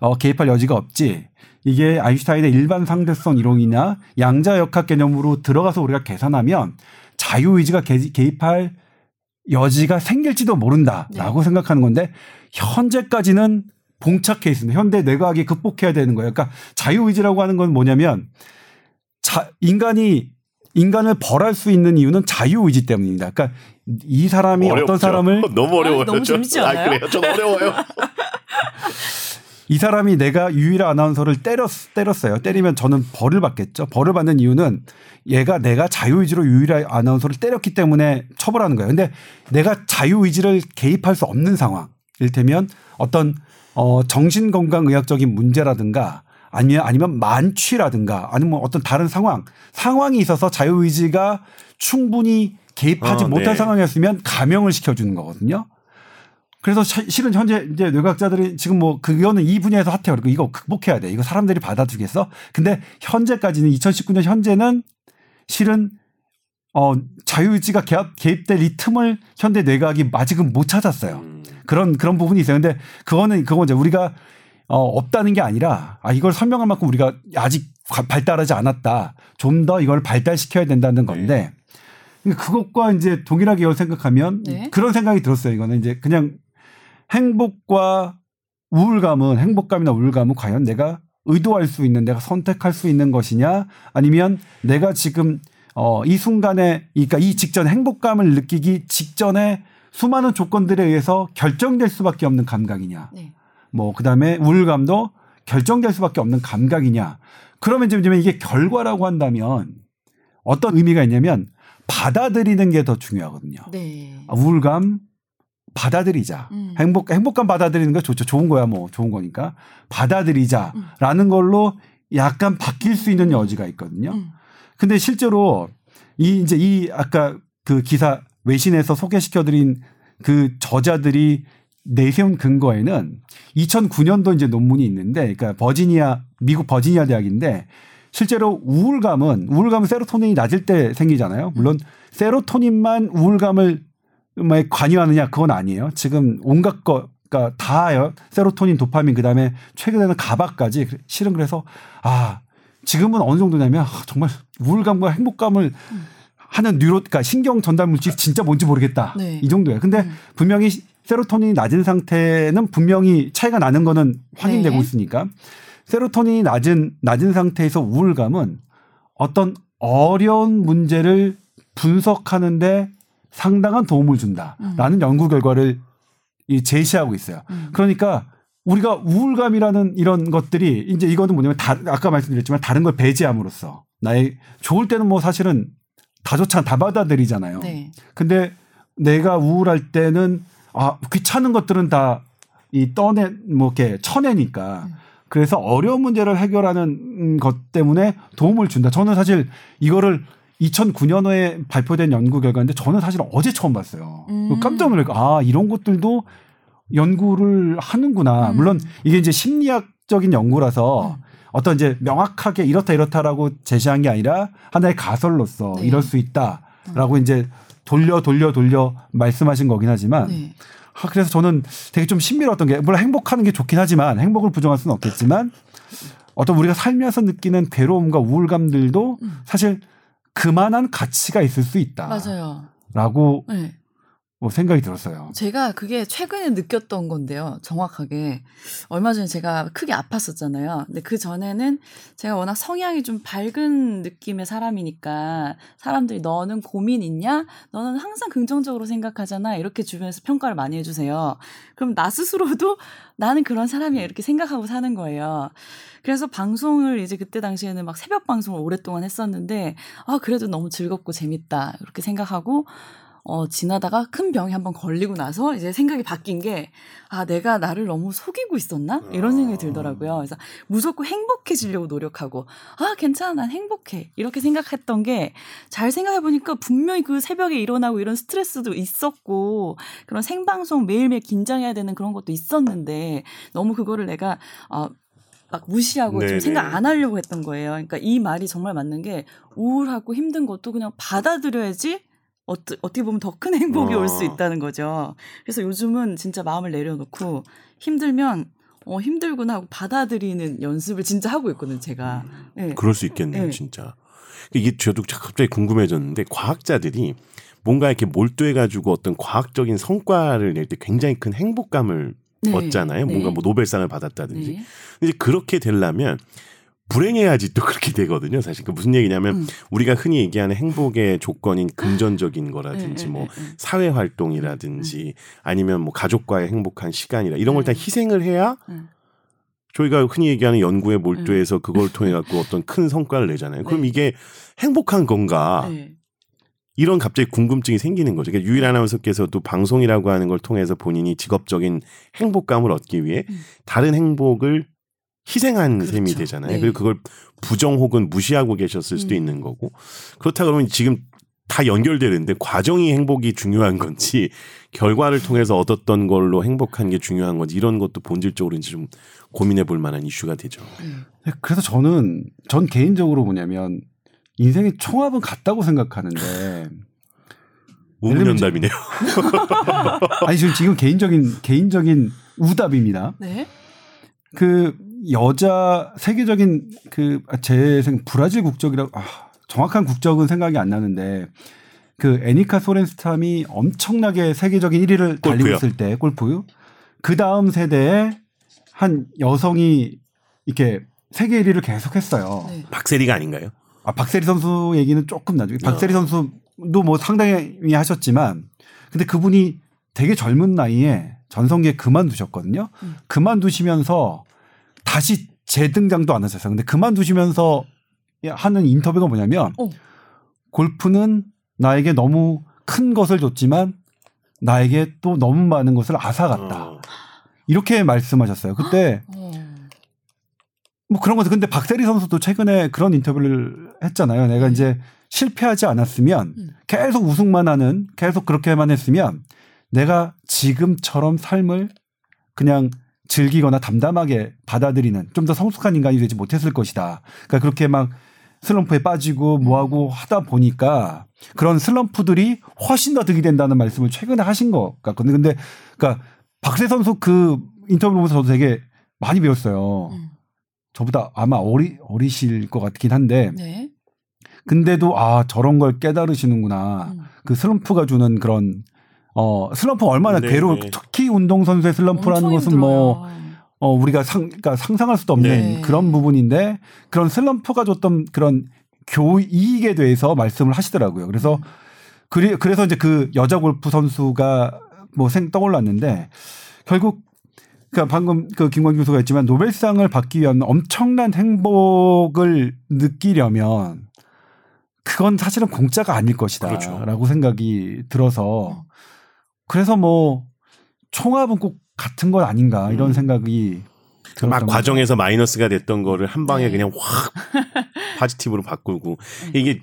Speaker 3: 어, 개입할 여지가 없지. 이게 아인슈타인의 일반 상대성 이론이나 양자 역학 개념으로 들어가서 우리가 계산하면 자유의지가 개, 개입할 여지가 생길지도 모른다라고 생각하는 건데 현재까지는 봉착해 있습니다. 현대 뇌과학이 극복해야 되는 거예요. 그러니까 자유의지라고 하는 건 뭐냐면 자, 인간이 인간을 벌할 수 있는 이유는 자유의지 때문입니다. 그러니까 이 사람이 어떤
Speaker 2: 어렵죠.
Speaker 3: 사람을
Speaker 2: 너무 어려워요.
Speaker 1: 아, 너무
Speaker 2: 저-
Speaker 1: 재밌지
Speaker 2: 아,
Speaker 1: 않아요?
Speaker 2: 그래요? 전 어려워요.
Speaker 3: 이 사람이 내가 유일한 아나운서를 때렸, 때렸어요. 때리면 저는 벌을 받겠죠. 벌을 받는 이유는 얘가 내가 자유의지로 유일한 아나운서를 때렸기 때문에 처벌하는 거예요. 근데 내가 자유의지를 개입할 수 없는 상황. 이를테면 어떤 어, 정신건강의학적인 문제라든가 아니면 아니면 만취라든가 아니면 뭐 어떤 다른 상황 상황이 있어서 자유의지가 충분히 개입하지
Speaker 2: 어,
Speaker 3: 못할
Speaker 2: 네.
Speaker 3: 상황이었으면 감형을 시켜주는 거거든요. 그래서 시- 실은 현재 이제 뇌과학자들이 지금 뭐 그거는 이 분야에서 핫해요. 그리고 이거 극복해야 돼. 이거 사람들이 받아주겠어? 근데 현재까지는 2019년 현재는 실은 어 자유의지가 개입, 개입될 이 틈을 현대 뇌과학이 아직은 못 찾았어요.
Speaker 2: 음.
Speaker 3: 그런 그런 부분이 있어요. 근데 그거는 그건 이제 우리가 어 없다는 게 아니라 아 이걸 설명할 만큼 우리가 아직 가- 발달하지 않았다. 좀 더 이걸 발달시켜야 된다는 건데 그러니까 그것과 이제 동일하게 이걸 생각하면
Speaker 1: 네.
Speaker 3: 그런 생각이 들었어요. 이거는 이제 그냥 행복과 우울감은 행복감이나 우울감은 과연 내가 의도할 수 있는 내가 선택할 수 있는 것이냐 아니면 내가 지금 어, 이 순간에 그러니까 이 직전 행복감을 느끼기 직전에 수많은 조건들에 의해서 결정될 수밖에 없는 감각이냐
Speaker 1: 네.
Speaker 3: 뭐 그다음에 우울감도 결정될 수밖에 없는 감각이냐 그러면 이제 이게 결과라고 한다면 어떤 의미가 있냐면 받아들이는 게 더 중요하거든요.
Speaker 1: 네.
Speaker 3: 아, 우울감 받아들이자.
Speaker 1: 음.
Speaker 3: 행복 행복감 받아들이는 거 좋죠. 좋은 거야 뭐 좋은 거니까 받아들이자라는
Speaker 1: 음.
Speaker 3: 걸로 약간 바뀔 수 있는 여지가 있거든요.
Speaker 1: 음.
Speaker 3: 근데 실제로 이 이제 이 아까 그 기사 외신에서 소개시켜드린 그 저자들이 내세운 근거에는 2009년도 이제 논문이 있는데, 그러니까 버지니아 미국 버지니아 대학인데 실제로 우울감은 우울감은 세로토닌이 낮을 때 생기잖아요. 물론 세로토닌만 우울감을 뭐 관여하느냐 그건 아니에요. 지금 온갖 거 그러니까 다요. 세로토닌, 도파민 그다음에 최근에는 가바까지 실은 그래서 아 지금은 어느 정도냐면 아, 정말 우울감과 행복감을 하는 뉴로 그러니까 신경 전달 물질 진짜 뭔지 모르겠다.
Speaker 1: 네.
Speaker 3: 이 정도예요. 근데
Speaker 1: 음.
Speaker 3: 분명히 세로토닌이 낮은 상태는 분명히 차이가 나는 거는 확인되고
Speaker 1: 네.
Speaker 3: 있으니까 세로토닌이 낮은 낮은 상태에서 우울감은 어떤 어려운 문제를 분석하는데 상당한 도움을 준다라는 연구 결과를 이 제시하고 있어요.
Speaker 1: 음.
Speaker 3: 그러니까 우리가 우울감이라는 이런 것들이 이제 이거는 뭐냐면 다, 아까 말씀드렸지만 다른 걸 배제함으로써 나의 좋을 때는 뭐 사실은 다 좋잖아 다 받아들이잖아요.
Speaker 1: 네.
Speaker 3: 근데 내가 우울할 때는 아 귀찮은 것들은 다 이 떠내 뭐 이렇게 쳐내니까
Speaker 1: 음.
Speaker 3: 그래서 어려운 문제를 해결하는 음, 것 때문에 도움을 준다. 저는 사실 이거를 2009년에 발표된 연구 결과인데 저는 사실 어제 처음 봤어요.
Speaker 1: 음.
Speaker 3: 깜짝 놀랄까. 아 이런 것들도 연구를 하는구나.
Speaker 1: 음.
Speaker 3: 물론 이게 이제 심리학적인 연구라서
Speaker 1: 음.
Speaker 3: 어떤 이제 명확하게 이렇다 이렇다라고 제시한 게 아니라 하나의 가설로서
Speaker 1: 네.
Speaker 3: 이럴 수 있다라고 이제 돌려 돌려 돌려 말씀하신 거긴 하지만
Speaker 1: 네.
Speaker 3: 아, 그래서 저는 되게 좀 신비로웠던 게 물론 행복하는 게 좋긴 하지만 행복을 부정할 수는 없겠지만 어떤 우리가 살면서 느끼는 괴로움과 우울감들도
Speaker 1: 음.
Speaker 3: 사실 그만한 가치가 있을 수 있다라고
Speaker 1: 맞아요. 네.
Speaker 3: 뭐 생각이 들었어요.
Speaker 1: 제가 그게 최근에 느꼈던 건데요. 정확하게. 얼마 전에 제가 크게 아팠었잖아요. 근데 그 전에는 제가 워낙 성향이 좀 밝은 느낌의 사람이니까 사람들이 너는 고민 있냐? 너는 항상 긍정적으로 생각하잖아. 이렇게 주변에서 평가를 많이 해주세요. 그럼 나 스스로도 나는 그런 사람이야. 이렇게 생각하고 사는 거예요. 그래서 방송을 이제 그때 당시에는 막 새벽 방송을 오랫동안 했었는데, 아, 그래도 너무 즐겁고 재밌다. 이렇게 생각하고, 어, 지나다가 큰 병에 한번 걸리고 나서 이제 생각이 바뀐 게, 아, 내가 나를 너무 속이고 있었나? 이런 생각이 들더라고요. 그래서 무조건 행복해지려고 노력하고, 아, 괜찮아, 난 행복해. 이렇게 생각했던 게, 잘 생각해보니까 분명히 그 새벽에 일어나고 이런 스트레스도 있었고, 그런 생방송 매일매일 긴장해야 되는 그런 것도 있었는데, 너무 그거를 내가, 어, 막 무시하고
Speaker 2: 네네.
Speaker 1: 좀 생각 안 하려고 했던 거예요. 그러니까 이 말이 정말 맞는 게 우울하고 힘든 것도 그냥 받아들여야지 어떠, 어떻게 보면 더 큰 행복이 올수
Speaker 2: 어.
Speaker 1: 있다는 거죠. 그래서 요즘은 진짜 마음을 내려놓고 힘들면 어 힘들구나 하고 받아들이는 연습을 진짜 하고 있거든요, 제가. 네.
Speaker 2: 그럴 수 있겠네요,
Speaker 1: 네.
Speaker 2: 진짜. 이게 저도 갑자기 궁금해졌는데 과학자들이 뭔가 이렇게 몰두해가지고 어떤 과학적인 성과를 낼 때 굉장히 큰 행복감을
Speaker 1: 네.
Speaker 2: 얻잖아요.
Speaker 1: 네.
Speaker 2: 뭔가 뭐 노벨상을 받았다든지.
Speaker 1: 네.
Speaker 2: 근데 그렇게 되려면 불행해야지 또 그렇게 되거든요. 사실 그 무슨 얘기냐면
Speaker 1: 음.
Speaker 2: 우리가 흔히 얘기하는 행복의 조건인 금전적인 거라든지
Speaker 1: 네,
Speaker 2: 뭐
Speaker 1: 네, 네.
Speaker 2: 사회 활동이라든지 아니면 뭐 가족과의 행복한 시간이라 이런 걸다
Speaker 1: 네.
Speaker 2: 희생을 해야
Speaker 1: 음.
Speaker 2: 저희가 흔히 얘기하는 연구에 몰두해서 그걸 통해 갖고 어떤 큰 성과를 내잖아요. 그럼
Speaker 1: 네.
Speaker 2: 이게 행복한 건가?
Speaker 1: 네.
Speaker 2: 이런 갑자기 궁금증이 생기는 거죠. 그러니까 유일 아나운서께서도 방송이라고 하는 걸 통해서 본인이 직업적인 행복감을 얻기 위해
Speaker 1: 음.
Speaker 2: 다른 행복을 희생한
Speaker 1: 그렇죠.
Speaker 2: 셈이 되잖아요.
Speaker 1: 네.
Speaker 2: 그리고 그걸 부정 혹은 무시하고 계셨을 수도
Speaker 1: 음.
Speaker 2: 있는 거고 그렇다 그러면 지금 다 연결되는데 과정이 행복이 중요한 건지 결과를 통해서 얻었던 걸로 행복한 게 중요한 건지 이런 것도 본질적으로 이제 좀 고민해 볼 만한 이슈가 되죠.
Speaker 3: 네, 그래서 저는 전 개인적으로 뭐냐면 인생의 총합은 같다고 생각하는데
Speaker 2: 우문현답이네요.
Speaker 3: 아니 지금 지금 개인적인 개인적인 우답입니다.
Speaker 1: 네.
Speaker 3: 그 여자 세계적인 그 제 생 브라질 국적이라고 아, 정확한 국적은 생각이 안 나는데 그 애니카 소렌스탐이 엄청나게 세계적인 1위를 달리고
Speaker 2: 골프요.
Speaker 3: 있을 때 골프 그 다음 세대에 한 여성이 이렇게 세계 1위를 계속했어요.
Speaker 1: 네.
Speaker 2: 박세리가 아닌가요?
Speaker 3: 아 박세리 선수 얘기는 조금 나중에 박세리
Speaker 2: 어.
Speaker 3: 선수도 뭐 상당히 하셨지만 근데 그분이 되게 젊은 나이에 전성기에 그만두셨거든요.
Speaker 1: 음.
Speaker 3: 그만두시면서 다시 재등장도 안 하셨어요. 근데 그만두시면서 하는 인터뷰가 뭐냐면
Speaker 1: 어.
Speaker 3: 골프는 나에게 너무 큰 것을 줬지만 나에게 또 너무 많은 것을 앗아갔다.
Speaker 2: 어.
Speaker 3: 이렇게 말씀하셨어요. 그때
Speaker 1: 어.
Speaker 3: 뭐 그런 거죠. 근데 박세리 선수도 최근에 그런 인터뷰를 했잖아요. 내가
Speaker 1: 음.
Speaker 3: 이제 실패하지 않았으면
Speaker 1: 음.
Speaker 3: 계속 우승만 하는 계속 그렇게만 했으면 내가 지금처럼 삶을 그냥 즐기거나 담담하게 받아들이는 좀 더 성숙한 인간이 되지 못했을 것이다. 그러니까 그렇게 막 슬럼프에 빠지고 뭐하고 하다 보니까 그런 슬럼프들이 훨씬 더 득이 된다는 말씀을 최근에 하신 것 같거든요. 근데 그러니까 박세 선수 그 인터뷰 보면서 저도 되게 많이 배웠어요.
Speaker 1: 음.
Speaker 3: 저보다 아마 어리 어리실 것 같긴 한데
Speaker 1: 네.
Speaker 3: 근데도 아 저런 걸 깨달으시는구나.
Speaker 1: 음.
Speaker 3: 그 슬럼프가 주는 그런 어 슬럼프 얼마나
Speaker 2: 네,
Speaker 3: 괴로워
Speaker 2: 네.
Speaker 3: 특히 운동 선수의 슬럼프라는 것은 뭐
Speaker 1: 힘들어요.
Speaker 3: 어, 우리가 상, 그러니까 상상할 수도 없는
Speaker 1: 네.
Speaker 3: 그런 부분인데 그런 슬럼프가 줬던 그런 교 이익에 대해서 말씀을 하시더라고요. 그래서 그리, 그래서 이제 그 여자 골프 선수가 뭐 생 떠올랐는데 결국 그러니까 방금 그 김광규 교수가 했지만 노벨상을 받기 위한 엄청난 행복을 느끼려면 그건 사실은 공짜가 아닐 것이다라고
Speaker 2: 그렇죠.
Speaker 3: 생각이 들어서 그래서 뭐 총합은 꼭 같은 건 아닌가 이런
Speaker 2: 음.
Speaker 3: 생각이
Speaker 2: 막. 과정에서 마이너스가 됐던 거를 한 방에
Speaker 1: 네.
Speaker 2: 그냥 확 파지티브로 바꾸고 이게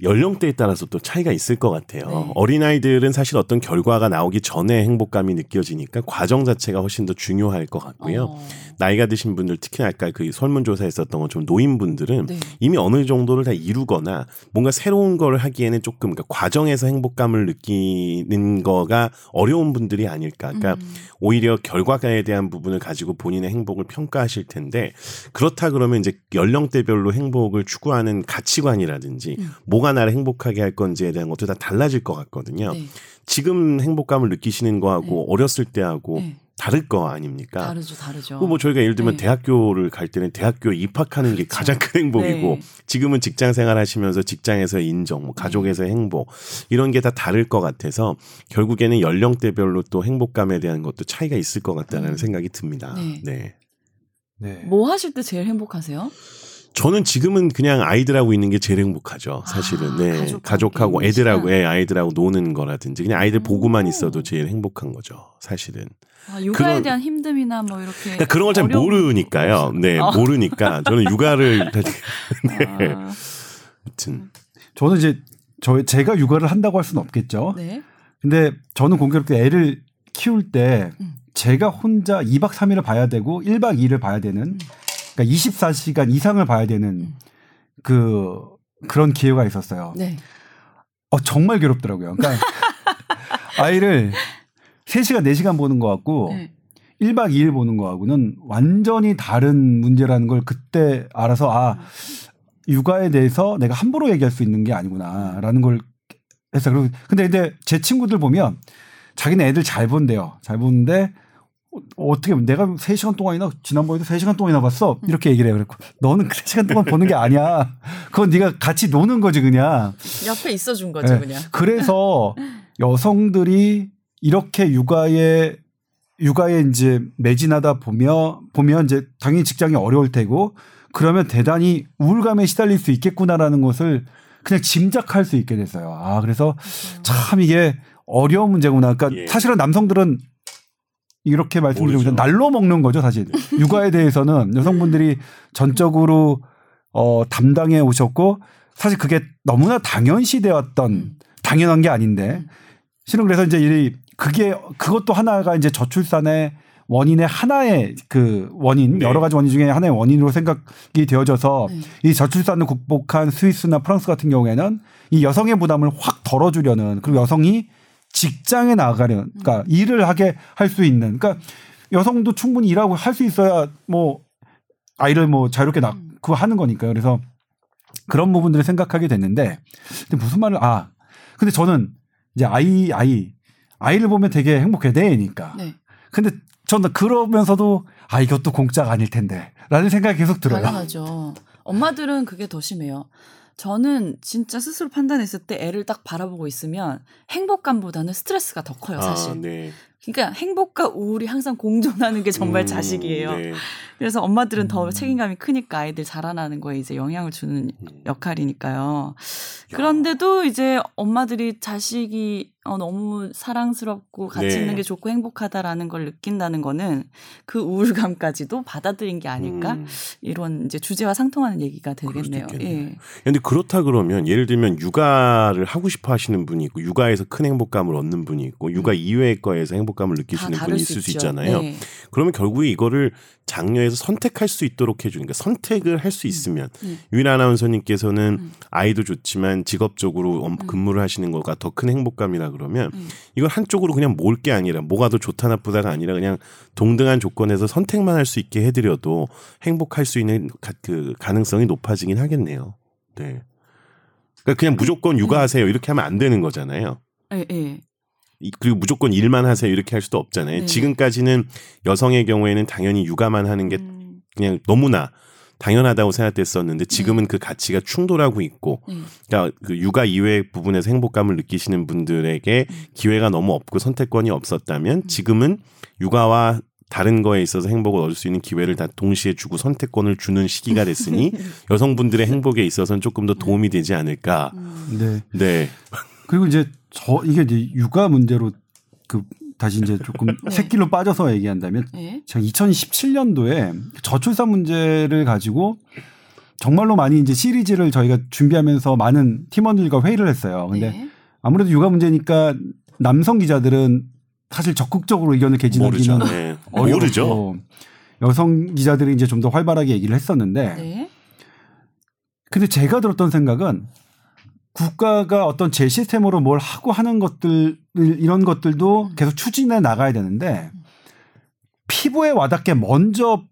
Speaker 2: 연령대에 따라서 또 차이가 있을 것 같아요.
Speaker 1: 네.
Speaker 2: 어린아이들은 사실 어떤 결과가 나오기 전에 행복감이 느껴지니까 과정 자체가 훨씬 더 중요할 것 같고요.
Speaker 1: 어.
Speaker 2: 나이가 드신 분들 특히나 아까 그 설문조사에 있었던 것처럼 노인분들은
Speaker 1: 네.
Speaker 2: 이미 어느 정도를 다 이루거나 뭔가 새로운 걸 하기에는 조금 그러니까 과정에서 행복감을 느끼는 거가 어려운 분들이 아닐까. 그러니까
Speaker 1: 음.
Speaker 2: 오히려 결과에 대한 부분을 가지고 본인의 행복을 평가하실 텐데 그렇다 그러면 이제 연령대별로 행복을 추구하는 가치관이라든지
Speaker 1: 음.
Speaker 2: 뭐가 나를 행복하게 할 건지에 대한 것도 다 달라질 것 같거든요.
Speaker 1: 네.
Speaker 2: 지금 행복감을 느끼시는 거하고 어렸을 때하고
Speaker 1: 네.
Speaker 2: 다를 거 아닙니까?
Speaker 1: 다르죠, 다르죠.
Speaker 2: 그뭐 저희가 예를 들면
Speaker 1: 네.
Speaker 2: 대학교를 갈 때는 대학교에 입학하는 게
Speaker 1: 그렇죠.
Speaker 2: 가장 큰 행복이고
Speaker 1: 네.
Speaker 2: 지금은 직장 생활 하시면서 직장에서의 인정, 뭐 가족에서의 행복 이런 게 다 다를 것 같아서 결국에는 연령대별로 또 행복감에 대한 것도 차이가 있을 것 같다는
Speaker 1: 음.
Speaker 2: 생각이 듭니다.
Speaker 1: 네.
Speaker 2: 네.
Speaker 3: 네.
Speaker 1: 뭐 하실 때 제일 행복하세요?
Speaker 2: 저는 지금은 그냥 아이들하고 있는 게 제일 행복하죠. 사실은.
Speaker 1: 아,
Speaker 2: 네.
Speaker 1: 가족하고
Speaker 2: 가족하고 애들하고. 애 아이들하고 노는 거라든지 그냥 아이들 보고만
Speaker 1: 오.
Speaker 2: 있어도 제일 행복한 거죠. 사실은.
Speaker 1: 아, 육아에
Speaker 2: 그런-
Speaker 1: 대한 힘듦이나 뭐 이렇게
Speaker 2: 그러니까 그런 걸 잘 모르니까요. 네,
Speaker 1: 어.
Speaker 2: 모르니까 저는 육아를 네.
Speaker 1: 아,
Speaker 2: 아무튼
Speaker 3: 저는 이제 저 제가 육아를 한다고 할 수는 없겠죠.
Speaker 1: 네.
Speaker 3: 근데 저는 공교롭게 애를 키울 때
Speaker 1: 음.
Speaker 3: 제가 혼자 2박 3일을 봐야 되고 1박 2일을 봐야 되는 그러니까 24시간 이상을 봐야 되는
Speaker 1: 음.
Speaker 3: 그 그런 기회가 있었어요.
Speaker 1: 네.
Speaker 3: 어 정말 괴롭더라고요. 그러니까 아이를 3시간 4시간 보는 거 같고
Speaker 1: 네.
Speaker 3: 1박 2일 보는 거하고는 완전히 다른 문제라는 걸 그때 알아서 아 육아에 대해서 내가 함부로 얘기할 수 있는 게 아니구나라는 걸 했어요. 그리고 근데 근데 제 친구들 보면 자기는 애들 잘 본대요. 잘 보는데 어, 어떻게 내가 3시간 동안이나 지난번에도 3시간 동안이나 봤어. 이렇게 얘기를 해요. 그랬고 너는 그 3시간 동안 보는 게 아니야. 그건 네가 같이 노는 거지 그냥.
Speaker 1: 옆에 있어 준 거죠,
Speaker 3: 네.
Speaker 1: 그냥.
Speaker 3: 그래서 여성들이 이렇게 육아에 육아에 이제 매진하다 보며 보면 이제 당연히 직장이 어려울 테고 그러면 대단히 우울감에 시달릴 수 있겠구나라는 것을 그냥 짐작할 수 있게 됐어요. 아 그래서 참 이게 어려운 문제구나. 그러니까
Speaker 2: 예.
Speaker 3: 사실은 남성들은 이렇게 말씀드리면. 날로 먹는 거죠, 사실. 육아에 대해서는 여성분들이 전적으로 어 담당해 오셨고 사실 그게 너무나 당연시되었던
Speaker 1: 음.
Speaker 3: 당연한 게 아닌데
Speaker 1: 음.
Speaker 3: 실은 그래서 이제 이 그게 그것도 하나가 이제 저출산의 원인의 하나의 그 원인
Speaker 2: 네.
Speaker 3: 여러 가지 원인 중에 하나의 원인으로 생각이 되어져서
Speaker 1: 네.
Speaker 3: 이 저출산을 극복한 스위스나 프랑스 같은 경우에는 이 여성의 부담을 확 덜어주려는 그리고 여성이 직장에 나가려는 그러니까 일을 하게 할 수 있는 그러니까 여성도 충분히 일하고 할 수 있어야 뭐 아이를 뭐 자유롭게 낳고 하는 거니까요. 그래서 그런 부분들을 생각하게 됐는데 근데 무슨 말을 아 근데 저는 이제 아이 아이 아이를 보면 되게 행복해 내니까
Speaker 1: 네.
Speaker 3: 근데 저는 그러면서도 아 이것도 공짜가 아닐 텐데라는 생각이 계속 들어요.
Speaker 1: 당연하죠. 엄마들은 그게 더 심해요. 저는 진짜 스스로 판단했을 때 애를 딱 바라보고 있으면 행복감보다는 스트레스가 더 커요, 사실.
Speaker 2: 아, 네.
Speaker 1: 그러니까 행복과 우울이 항상 공존하는 게 정말
Speaker 2: 음,
Speaker 1: 자식이에요.
Speaker 2: 네.
Speaker 1: 그래서 엄마들은 더
Speaker 3: 음.
Speaker 1: 책임감이 크니까 아이들 자라나는 거에 이제 영향을 주는
Speaker 2: 음.
Speaker 1: 역할이니까요. 그런데도 이제 엄마들이 자식이 어, 너무 사랑스럽고 같이
Speaker 2: 네.
Speaker 1: 있는 게 좋고 행복하다라는 걸 느낀다는 거는 그 우울감까지도 받아들인 게 아닐까
Speaker 2: 음.
Speaker 1: 이런 이제 주제와 상통하는 얘기가 되겠네요. 예.
Speaker 2: 근데 그렇다 그러면 예를 들면 육아를 하고 싶어 하시는 분이 있고 육아에서 큰 행복감을 얻는 분이 있고 육아 이외의 거에서 행복감을
Speaker 1: 다
Speaker 2: 느끼시는 분이 있을 수
Speaker 1: 있죠.
Speaker 2: 있잖아요.
Speaker 1: 네.
Speaker 2: 그러면 결국에 이거를 장려해서 선택할 수 있도록 해주는 그 선택을 할 수 있으면
Speaker 1: 음.
Speaker 2: 유일 아나운서님께서는
Speaker 1: 음.
Speaker 2: 아이도 좋지만 직업적으로 엄- 근무를 하시는 거가 더 큰 행복감이라 그러면
Speaker 1: 음.
Speaker 2: 이걸 한쪽으로 그냥 몰게 아니라 뭐가 더 좋다 나쁘다가 아니라 그냥 동등한 조건에서 선택만 할 수 있게 해드려도 행복할 수 있는 가, 그 가능성이 높아지긴 하겠네요. 네. 그러니까 그냥 무조건 육아하세요 이렇게 하면 안 되는 거잖아요.
Speaker 1: 예, 예.
Speaker 2: 이- 그리고 무조건 일만 하세요 이렇게 할 수도 없잖아요.
Speaker 1: 네.
Speaker 2: 지금까지는 여성의 경우에는 당연히 육아만 하는 게
Speaker 1: 음,
Speaker 2: 그냥 너무나 당연하다고 생각됐었는데 지금은 그 가치가 충돌하고 있고
Speaker 1: 예.
Speaker 2: 그러니까 그 육아 이외 부분에서 행복감을 느끼시는 분들에게
Speaker 1: 음.
Speaker 2: 기회가 너무 없고 선택권이 없었다면 지금은 육아와 다른 거에 있어서 행복을 얻을 수 있는 기회를 다 동시에 주고 선택권을 주는 시기가 됐으니 여성분들의 행복에 있어서는 조금 더 도움이 되지 않을까.
Speaker 1: 음.
Speaker 3: 네.
Speaker 2: 네.
Speaker 3: 그리고 이제 저 이게 이제 육아 문제로 그 다시 이제 조금
Speaker 1: 네.
Speaker 3: 새길로 빠져서 얘기한다면
Speaker 1: 예.
Speaker 3: 제가 2017년도에 저출산 문제를 가지고 정말로 많이 이제 시리즈를 저희가 준비하면서 많은 팀원들과 회의를 했어요. 근데
Speaker 1: 네.
Speaker 3: 아무래도 육아 문제니까 남성 기자들은 사실 적극적으로 의견을 개진하기는
Speaker 2: 모르죠. 네.
Speaker 3: 어렵고
Speaker 2: 모르죠.
Speaker 3: 여성 기자들이 이제 좀 더 활발하게 얘기를 했었는데
Speaker 1: 네.
Speaker 3: 근데 제가 들었던 생각은 국가가 어떤 제 시스템으로 뭘 하고 하는 것들 이런 것들도 계속 추진해 나가야 되는데 피부에 와닿게 먼저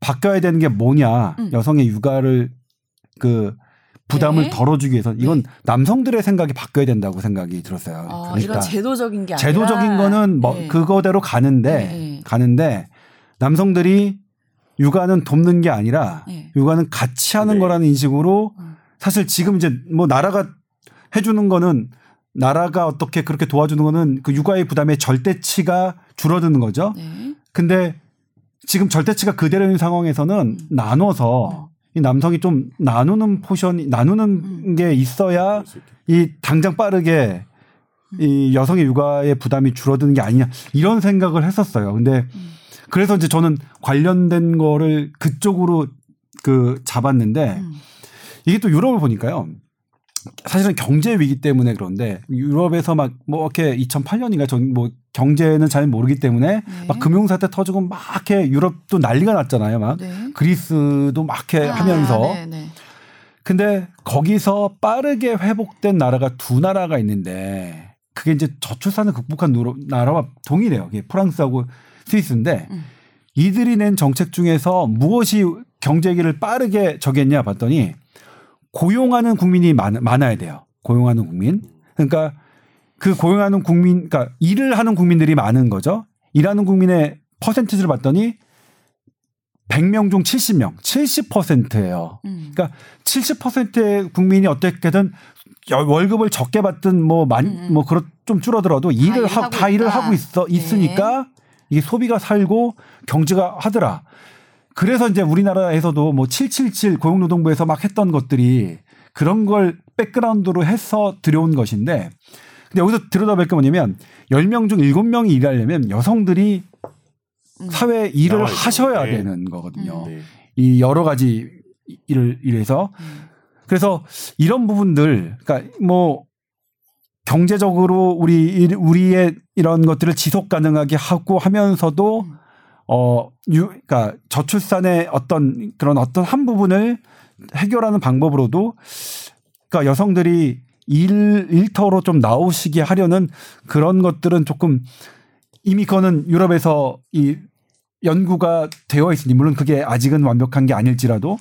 Speaker 3: 바뀌어야 되는 게 뭐냐
Speaker 1: 음.
Speaker 3: 여성의 육아를 그 부담을
Speaker 1: 네.
Speaker 3: 덜어주기 위해서 이건 남성들의 생각이 바뀌어야 된다고 생각이 들었어요.
Speaker 1: 어,
Speaker 3: 그러니까
Speaker 1: 이런 제도적인 게 아니라
Speaker 3: 제도적인 거는 뭐
Speaker 1: 네.
Speaker 3: 그거대로 가는데
Speaker 1: 네.
Speaker 3: 가는데 남성들이 육아는 돕는 게 아니라
Speaker 1: 네.
Speaker 3: 육아는 같이 하는
Speaker 2: 네.
Speaker 3: 거라는 인식으로
Speaker 1: 음.
Speaker 3: 사실 지금 이제 뭐 나라가 해주는 거는 나라가 어떻게 그렇게 도와주는 거는 그 육아의 부담의 절대치가 줄어드는 거죠.
Speaker 1: 네.
Speaker 3: 근데 지금 절대치가 그대로인 상황에서는
Speaker 1: 음.
Speaker 3: 나눠서 이 남성이 좀 나누는 포션이 나누는
Speaker 1: 음.
Speaker 3: 게 있어야. 이 당장 빠르게
Speaker 1: 음.
Speaker 3: 이 여성의 육아의 부담이 줄어드는 게 아니냐 이런 생각을 했었어요. 근데
Speaker 1: 음.
Speaker 3: 그래서 이제 저는 관련된 거를 그쪽으로 그 잡았는데
Speaker 1: 음.
Speaker 3: 이게 또 유럽을 보니까요. 사실은 경제 위기 때문에 그런데 유럽에서 막 뭐 이렇게 2008년인가 전 뭐 경제는 잘 모르기 때문에
Speaker 1: 네.
Speaker 3: 막 금융 사태 터지고 막 이렇게 유럽도 난리가 났잖아요. 막
Speaker 1: 네.
Speaker 3: 그리스도 막 이렇게
Speaker 1: 아,
Speaker 3: 하면서
Speaker 1: 네, 네.
Speaker 3: 근데 거기서 빠르게 회복된 나라가 두 나라가 있는데 그게 이제 저출산을 극복한 나라와 동일해요. 그게 프랑스하고 스위스인데
Speaker 1: 음.
Speaker 3: 이들이 낸 정책 중에서 무엇이 경제기를 빠르게 저겠냐 봤더니 고용하는 국민이 많, 많아야 돼요. 고용하는 국민. 그러니까 그 고용하는 국민, 그러니까 일을 하는 국민들이 많은 거죠. 일하는 국민의 퍼센티지를 봤더니 100명 중 70명, 70%예요.
Speaker 1: 음.
Speaker 3: 그러니까 70%의 국민이 어떻게든 여- 월급을 적게 받든 뭐 많이
Speaker 1: 음, 음.
Speaker 3: 뭐 그렇 좀 줄어들어도 일을
Speaker 1: 일을
Speaker 3: 하,
Speaker 1: 하고
Speaker 3: 다 일을
Speaker 1: 있다.
Speaker 3: 하고 있어
Speaker 1: 네.
Speaker 3: 있으니까 이게 소비가 살고 경제가 하더라. 그래서 이제 우리나라에서도 뭐 777 고용노동부에서 막 했던 것들이 그런 걸 백그라운드로 해서 들여온 것인데 근데 여기서 들여다볼 게 뭐냐면 10명 중 7명이 일하려면 여성들이
Speaker 1: 음.
Speaker 3: 사회 일을. 하셔야
Speaker 2: 네.
Speaker 3: 되는 거거든요.
Speaker 2: 네.
Speaker 3: 이 여러 가지 일을 일해서
Speaker 1: 음.
Speaker 3: 그래서 이런 부분들 그러니까 뭐 경제적으로 우리 일- 우리의 이런 것들을 지속 가능하게 하고 하면서도
Speaker 1: 음.
Speaker 3: 어, 유, 그러니까 저출산의 어떤 그런 어떤 한 부분을 해결하는 방법으로도 그러니까 여성들이 일, 일터로 좀 나오시게 하려는 그런 것들은 조금 이미 그거는 유럽에서 이 연구가 되어 있으니 물론 그게 아직은 완벽한 게 아닐지라도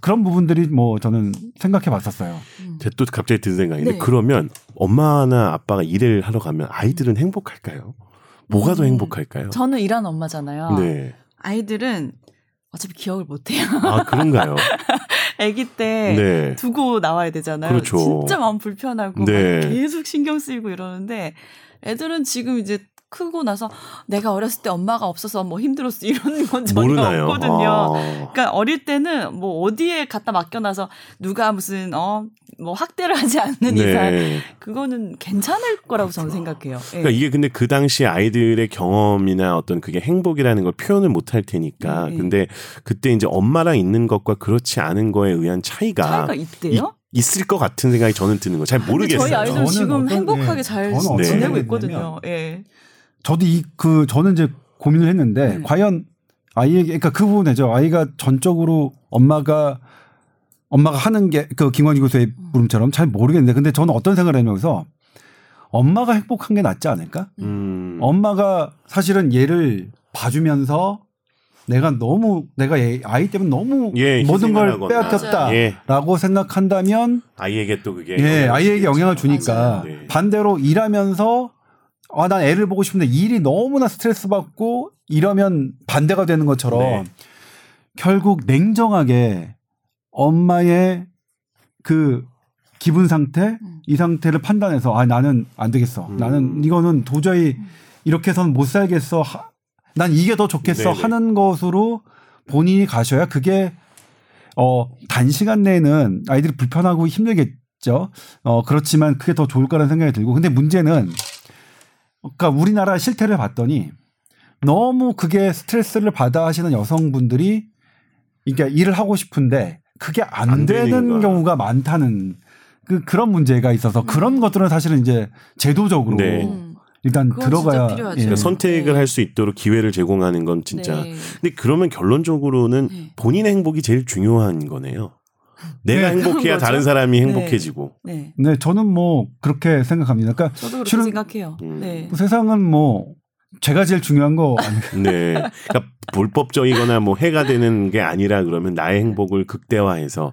Speaker 3: 그런 부분들이 뭐 저는 생각해 봤었어요.
Speaker 1: 음.
Speaker 2: 또 갑자기 든 생각인데
Speaker 1: 네.
Speaker 2: 그러면 엄마나 아빠가 일을 하러 가면 아이들은 행복할까요? 뭐가 더
Speaker 1: 음.
Speaker 2: 행복할까요?
Speaker 1: 저는 일하는 엄마잖아요.
Speaker 2: 네.
Speaker 1: 아이들은 어차피 기억을 못 해요.
Speaker 2: 아 그런가요?
Speaker 1: 아기 때
Speaker 2: 네.
Speaker 1: 두고 나와야 되잖아요.
Speaker 2: 그렇죠.
Speaker 1: 진짜 마음 불편하고
Speaker 2: 네.
Speaker 1: 막 계속 신경 쓰이고 이러는데 애들은 지금 이제 크고 나서 내가 어렸을 때 엄마가 없어서 뭐 힘들었어 이런 건 전혀
Speaker 2: 모르나요?
Speaker 1: 없거든요.
Speaker 2: 아.
Speaker 1: 그러니까 어릴 때는 뭐 어디에 갖다 맡겨놔서 누가 무슨 어 뭐 학대를 하지 않는 이상
Speaker 2: 네.
Speaker 1: 그거는 괜찮을 거라고 저는 생각해요. 예.
Speaker 2: 그러니까 이게 근데 그 당시 아이들의 경험이나 어떤 그게 행복이라는 걸 표현을 못 할 테니까.
Speaker 1: 네.
Speaker 2: 근데 그때 이제 엄마랑 있는 것과 그렇지 않은 거에 의한 차이가,
Speaker 1: 차이가 있대요.
Speaker 2: 이- 있을 것 같은 생각이 저는 드는 거. 잘
Speaker 1: 근데
Speaker 2: 모르겠어요.
Speaker 1: 저희 아이들 지금
Speaker 3: 어떤-
Speaker 1: 행복하게
Speaker 3: 예,
Speaker 1: 잘 지내고 있거든요. 예.
Speaker 3: 저도 이 그 저는 이제 고민을 했는데
Speaker 1: 네.
Speaker 3: 과연 아이에게 그러니까 그 부분이죠. 아이가 전적으로 엄마가 엄마가 하는 게 그 김광지 교수의 물음처럼 잘 모르겠는데 근데 저는 어떤 생각을 하면서 엄마가 행복한 게 낫지 않을까?
Speaker 2: 음.
Speaker 3: 엄마가 사실은 얘를 봐주면서 내가 너무 내가 얘 아이 때문에 너무
Speaker 2: 예,
Speaker 3: 모든 걸. 빼앗겼다라고
Speaker 2: 예.
Speaker 3: 생각한다면
Speaker 2: 아이에게 또 그게.
Speaker 3: 예, 아이에게. 영향을 주니까
Speaker 1: 맞아요.
Speaker 2: 네.
Speaker 3: 반대로 일하면서 아, 난 애를 보고 싶은데 일이 너무나 스트레스 받고 이러면 반대가 되는 것처럼
Speaker 2: 네.
Speaker 3: 결국 냉정하게 엄마의 그 기분 상태,
Speaker 1: 음.
Speaker 3: 이 상태를 판단해서 아, 나는 안 되겠어.
Speaker 2: 음.
Speaker 3: 나는 이거는 도저히 이렇게 해서는 못 살겠어. 하- 난 이게 더 좋겠어
Speaker 2: 네네.
Speaker 3: 하는 것으로 본인이 가셔야 그게 어 단시간 내에는 아이들이 불편하고 힘들겠죠. 어 그렇지만 그게 더 좋을 거라는 생각이 들고 근데 문제는 그러니까 우리나라 실태를 봤더니 너무 그게 스트레스를 받아 하시는 여성분들이 그러니까 일을 하고 싶은데 그게 안,
Speaker 2: 안
Speaker 3: 되는. 경우가 많다는 그 그런 문제가 있어서 그런 것들은 사실은 이제 제도적으로
Speaker 2: 네.
Speaker 1: 음.
Speaker 3: 일단 들어가야. 예.
Speaker 2: 그러니까 선택을
Speaker 1: 네.
Speaker 2: 할수 있도록 기회를 제공하는 건 진짜.
Speaker 1: 네.
Speaker 2: 근데 그러면 결론적으로는
Speaker 1: 네.
Speaker 2: 본인의 행복이 제일 중요한 거네요. 내가
Speaker 3: 네,
Speaker 2: 행복해야. 다른 사람이
Speaker 1: 네.
Speaker 2: 행복해지고.
Speaker 1: 네.
Speaker 3: 네, 저는 뭐 그렇게 생각합니다. 그러니까
Speaker 1: 저도 그렇게
Speaker 3: 실은-
Speaker 1: 생각해요.
Speaker 2: 음.
Speaker 1: 네.
Speaker 3: 세상은 뭐 제가 제일 중요한 거 아니에요.
Speaker 2: 네. 그러니까 불법적이거나 뭐 해가 되는 게 아니라 그러면 나의 행복을 극대화해서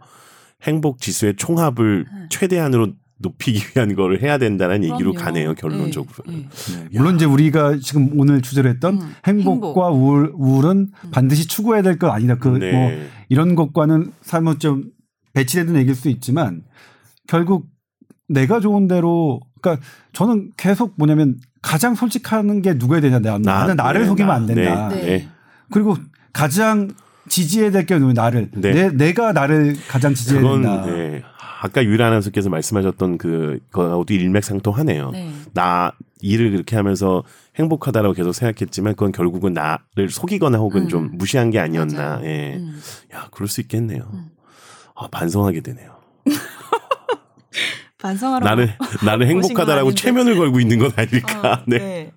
Speaker 2: 행복 지수의 총합을
Speaker 1: 네.
Speaker 2: 최대한으로 높이기 위한 거를 해야 된다는 얘기로. 가네요, 결론적으로.
Speaker 1: 네. 네.
Speaker 3: 네, 물론 이제 우리가 지금 오늘 주제로 했던
Speaker 1: 음,
Speaker 3: 행복과 우울, 우울은
Speaker 1: 음.
Speaker 3: 반드시 추구해야 될 건 아니다. 그뭐
Speaker 2: 네.
Speaker 3: 이런 것과는 삶은 좀 배치되는 얘기일 수 있지만 결국 내가 좋은 대로 그러니까 저는 계속 뭐냐면 가장 솔직하는 게 누구에 되냐 나, 나는 나를
Speaker 2: 네,
Speaker 3: 속이면
Speaker 2: 나,
Speaker 3: 안 된다.
Speaker 2: 네.
Speaker 1: 네.
Speaker 2: 네.
Speaker 3: 그리고 가장 지지해야 될게 누구 나를
Speaker 2: 네.
Speaker 3: 내, 내가 나를 가장 지지해야
Speaker 2: 그건
Speaker 3: 된다.
Speaker 2: 네. 아까 유일 아나운서께서 말씀하셨던 그 거하고도 일맥상통하네요.
Speaker 1: 네.
Speaker 2: 나 일을 그렇게 하면서 행복하다라고 계속 생각했지만 그건 결국은 나를 속이거나 혹은
Speaker 1: 음.
Speaker 2: 좀 무시한 게 아니었나.
Speaker 1: 맞아요.
Speaker 2: 예.
Speaker 1: 음.
Speaker 2: 야, 그럴 수 있겠네요.
Speaker 1: 음.
Speaker 2: 아, 반성하게 되네요. 나를
Speaker 1: 오신 건
Speaker 2: 행복하다라고. 최면을 걸고 있는 건 아닐까.
Speaker 1: 어,
Speaker 2: 네.
Speaker 1: 네.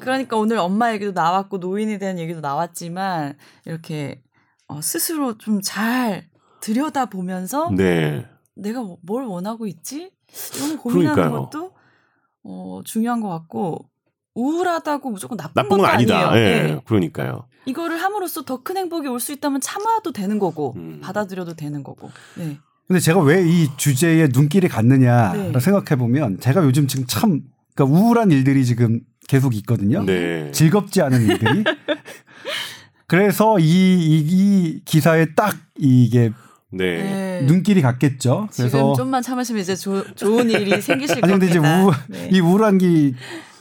Speaker 1: 그러니까 오늘 엄마 얘기도 나왔고 노인에 대한 얘기도 나왔지만 이렇게 어, 스스로 좀 잘 들여다 보면서
Speaker 2: 네.
Speaker 1: 내가 뭐- 뭘 원하고 있지? 이런 거 고민하는
Speaker 2: 그러니까요.
Speaker 1: 것도 어, 중요한 것 같고 우울하다고 무조건 나쁜,
Speaker 2: 나쁜 건 아니다.
Speaker 1: 아니에요.
Speaker 2: 예.
Speaker 1: 네.
Speaker 2: 그러니까요.
Speaker 1: 이거를 함으로써 더 큰 행복이 올 수 있다면 참아도 되는 거고
Speaker 2: 음.
Speaker 1: 받아들여도 되는 거고. 네.
Speaker 3: 근데 제가 왜 이 주제에 눈길이 갔느냐
Speaker 1: 네.
Speaker 3: 생각해 보면 제가 요즘 지금 참 그러니까 우울한 일들이 지금 계속 있거든요.
Speaker 2: 네.
Speaker 3: 즐겁지 않은 일들이. 그래서 이, 이, 이 기사에 딱 이게
Speaker 2: 네.
Speaker 1: 네.
Speaker 3: 눈길이 갔겠죠.
Speaker 1: 지금
Speaker 3: 그래서
Speaker 1: 좀만 참으시면 이제 조, 좋은 일이 생기실
Speaker 3: 아니 근데 이제
Speaker 1: 겁니다.
Speaker 3: 우,
Speaker 1: 네.
Speaker 3: 이 우울한 기,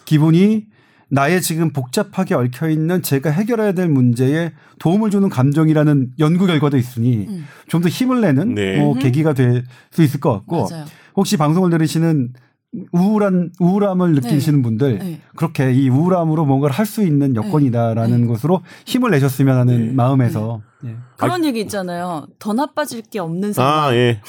Speaker 3: 기분이 나의 지금 복잡하게 얽혀 있는 제가 해결해야 될 문제에 도움을 주는 감정이라는 연구 결과도 있으니
Speaker 1: 음.
Speaker 3: 좀더 힘을 내는
Speaker 2: 네.
Speaker 3: 뭐. 계기가 될 수 있을 것 같고
Speaker 1: 맞아요.
Speaker 3: 혹시 방송을 들으시는 우울한 우울함을 느끼시는 분들
Speaker 1: 네.
Speaker 3: 그렇게 이 우울함으로 뭔가를 할 수 있는 여건이다라는
Speaker 1: 네.
Speaker 3: 것으로 힘을 내셨으면 하는
Speaker 2: 네.
Speaker 3: 마음에서 예.
Speaker 1: 그런 얘기 있잖아요. 더 나빠질 게 없는 상황.
Speaker 2: 아, 예.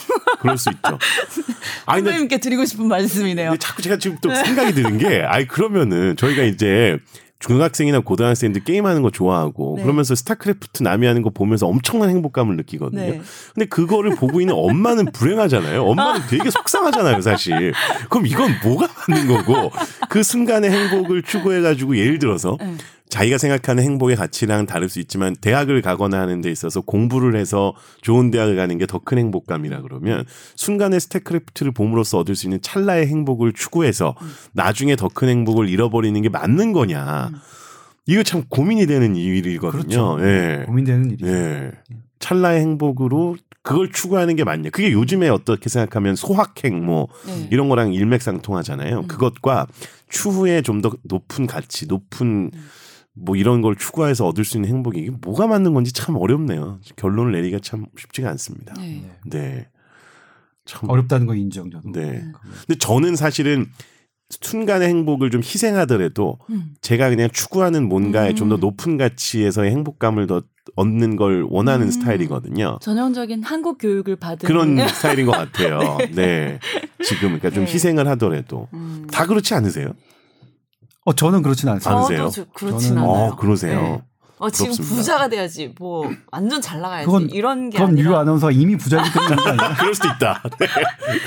Speaker 2: 그럴 수 있죠. 아니,
Speaker 1: 선생님께 드리고 싶은 말씀이네요.
Speaker 2: 자꾸 제가 지금 또 생각이 드는 게, 아이, 그러면은 저희가 이제 중학생이나 고등학생들 게임하는 거 좋아하고
Speaker 1: 네.
Speaker 2: 그러면서 스타크래프트 남이 하는 거 보면서 엄청난 행복감을 느끼거든요.
Speaker 1: 네.
Speaker 2: 근데 그거를 보고 있는 엄마는 불행하잖아요. 엄마는 되게 속상하잖아요, 사실. 그럼 이건 뭐가 맞는 거고 그 순간의 행복을 추구해가지고 예를 들어서
Speaker 1: 네.
Speaker 2: 자기가 생각하는 행복의 가치랑 다를 수 있지만 대학을 가거나 하는 데 있어서 공부를 해서 좋은 대학을 가는 게 더 큰 행복감이라 그러면 순간의 StarCraft를 봄으로써 얻을 수 있는 찰나의 행복을 추구해서 나중에 더 큰 행복을 잃어버리는 게 맞는 거냐. 이거 참 고민이 되는 일이거든요.
Speaker 3: 그렇죠.
Speaker 2: 예.
Speaker 3: 고민되는 일이죠.
Speaker 2: 예. 찰나의 행복으로 그걸 추구하는 게 맞냐. 그게 요즘에 어떻게 생각하면 소확행 뭐
Speaker 1: 네.
Speaker 2: 이런 거랑 일맥상통하잖아요.
Speaker 1: 음.
Speaker 2: 그것과 추후에 좀 더 높은 가치, 높은 뭐 이런 걸 추구해서 얻을 수 있는 행복이 이게 뭐가 맞는 건지 참 어렵네요. 결론을 내리기가 참 쉽지가 않습니다.
Speaker 1: 네.
Speaker 2: 네. 참
Speaker 3: 어렵다는 거 인정 저도.
Speaker 2: 네. 근데 저는 사실은 순간의 행복을 좀 희생하더라도
Speaker 1: 음.
Speaker 2: 제가 그냥 추구하는 뭔가에
Speaker 1: 음.
Speaker 2: 좀더 높은 가치에서의 행복감을 더 얻는 걸 원하는
Speaker 1: 음.
Speaker 2: 스타일이거든요.
Speaker 1: 전형적인 한국 교육을 받은
Speaker 2: 그런 스타일인 것 같아요. 네. 지금 그러니까 좀
Speaker 1: 네.
Speaker 2: 희생을 하더라도
Speaker 1: 음.
Speaker 2: 다 그렇지 않으세요?
Speaker 3: 어 저는 그렇진 않습니다.
Speaker 2: 않으세요?
Speaker 1: 그렇진
Speaker 3: 저는-
Speaker 1: 않아요.
Speaker 2: 어, 그러세요.
Speaker 1: 네. 어, 지금
Speaker 2: 부럽습니다.
Speaker 1: 부자가 돼야지. 뭐 완전 잘 나가야지.
Speaker 3: 그건-
Speaker 1: 이런 게
Speaker 3: 그건
Speaker 1: 아니라
Speaker 3: 유 아나운서가 이미 부자이기 때문에?
Speaker 2: 그럴 수도 있다. 네.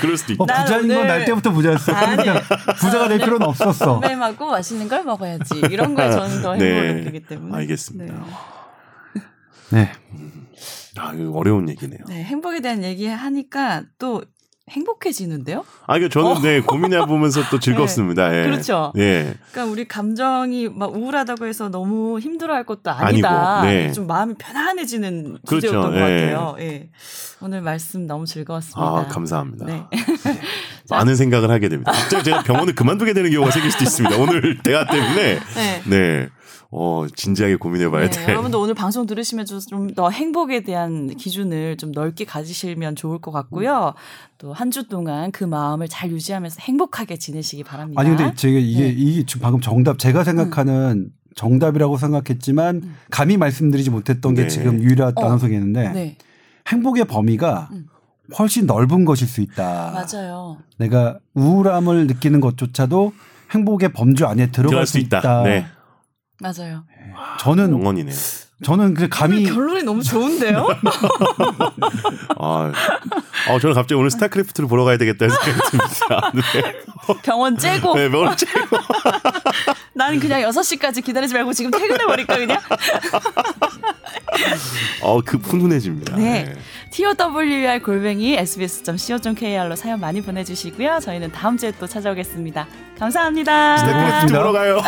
Speaker 2: 그럴 수도 있다.
Speaker 3: 어,
Speaker 1: 난
Speaker 3: 부자인 건 날 때부터 부자였어.
Speaker 1: 아니.
Speaker 3: 그러니까 부자가 될 필요는 없었어.
Speaker 1: 건강하고 맛있는 걸 먹어야지. 이런 거에 저는 더 행복을 느끼기 때문에.
Speaker 2: 네. 알겠습니다.
Speaker 1: 네.
Speaker 3: 네.
Speaker 2: 아, 이거 어려운 얘기네요.
Speaker 1: 네, 행복에 대한 얘기 하니까 또 행복해지는데요?
Speaker 2: 아, 이거 저는 네, 고민해 보면서 또 즐겁습니다. 예.
Speaker 1: 어. 그렇죠.
Speaker 2: 예.
Speaker 1: 그러니까 우리 감정이 막 우울하다고 해서 너무 힘들어할 것도 아니다.
Speaker 2: 아니고, 네.
Speaker 1: 좀 마음이 편안해지는
Speaker 2: 그렇죠.
Speaker 1: 주제였던 것
Speaker 2: 예.
Speaker 1: 같아요. 예. 오늘 말씀 너무 즐거웠습니다.
Speaker 2: 아, 감사합니다.
Speaker 1: 네.
Speaker 2: 많은 생각을 하게 됩니다. 갑자기 제가 병원을 그만두게 되는 경우가 생길 수도 있습니다. 오늘 대화 때문에.
Speaker 1: 네.
Speaker 2: 네. 어, 진지하게 고민해 봐야
Speaker 1: 네,
Speaker 2: 돼.
Speaker 1: 여러분도 오늘 방송 들으시면서 좀더 행복에 대한 기준을 좀 넓게 가지시면 좋을 것 같고요. 또한 주 동안 그 마음을 잘 유지하면서 행복하게 지내시기 바랍니다.
Speaker 3: 아니 근데 제가 이게
Speaker 1: 네.
Speaker 3: 이게 지금 방금 정답 제가 생각하는 정답이라고 생각했지만
Speaker 1: 음.
Speaker 3: 감히 말씀드리지 못했던 게
Speaker 2: 네.
Speaker 3: 지금 유일한
Speaker 1: 어.
Speaker 3: 나눠서겠는데
Speaker 1: 네,
Speaker 3: 행복의 범위가
Speaker 1: 음.
Speaker 3: 훨씬 넓은 것일 수 있다.
Speaker 1: 맞아요.
Speaker 3: 내가 우울함을 느끼는 것조차도 행복의 범주 안에 들어갈
Speaker 2: 들어갈 수수 있다.
Speaker 3: 있다.
Speaker 2: 네.
Speaker 1: 맞아요.
Speaker 3: 저는
Speaker 2: 영원이네요.
Speaker 3: 저는 그 감히
Speaker 1: 결론이 너무 좋은데요?
Speaker 2: 아, 어, 저는 갑자기 오늘 스타크래프트를 보러 가야 되겠다는 생각이 듭니다. 네.
Speaker 1: 병원 째고
Speaker 2: 네, 뭘 째-
Speaker 1: 나는 그냥 6시까지 기다리지 말고 지금 퇴근해 버릴까 그냥?
Speaker 2: 어, 그 훈훈해집니다.
Speaker 1: 네. TOWR 골뱅이 sbs.co.kr로 사연 많이 보내 주시고요. 저희는 다음 주에 또 찾아오겠습니다. 감사합니다.
Speaker 2: 스타크래프트. 보러 가요.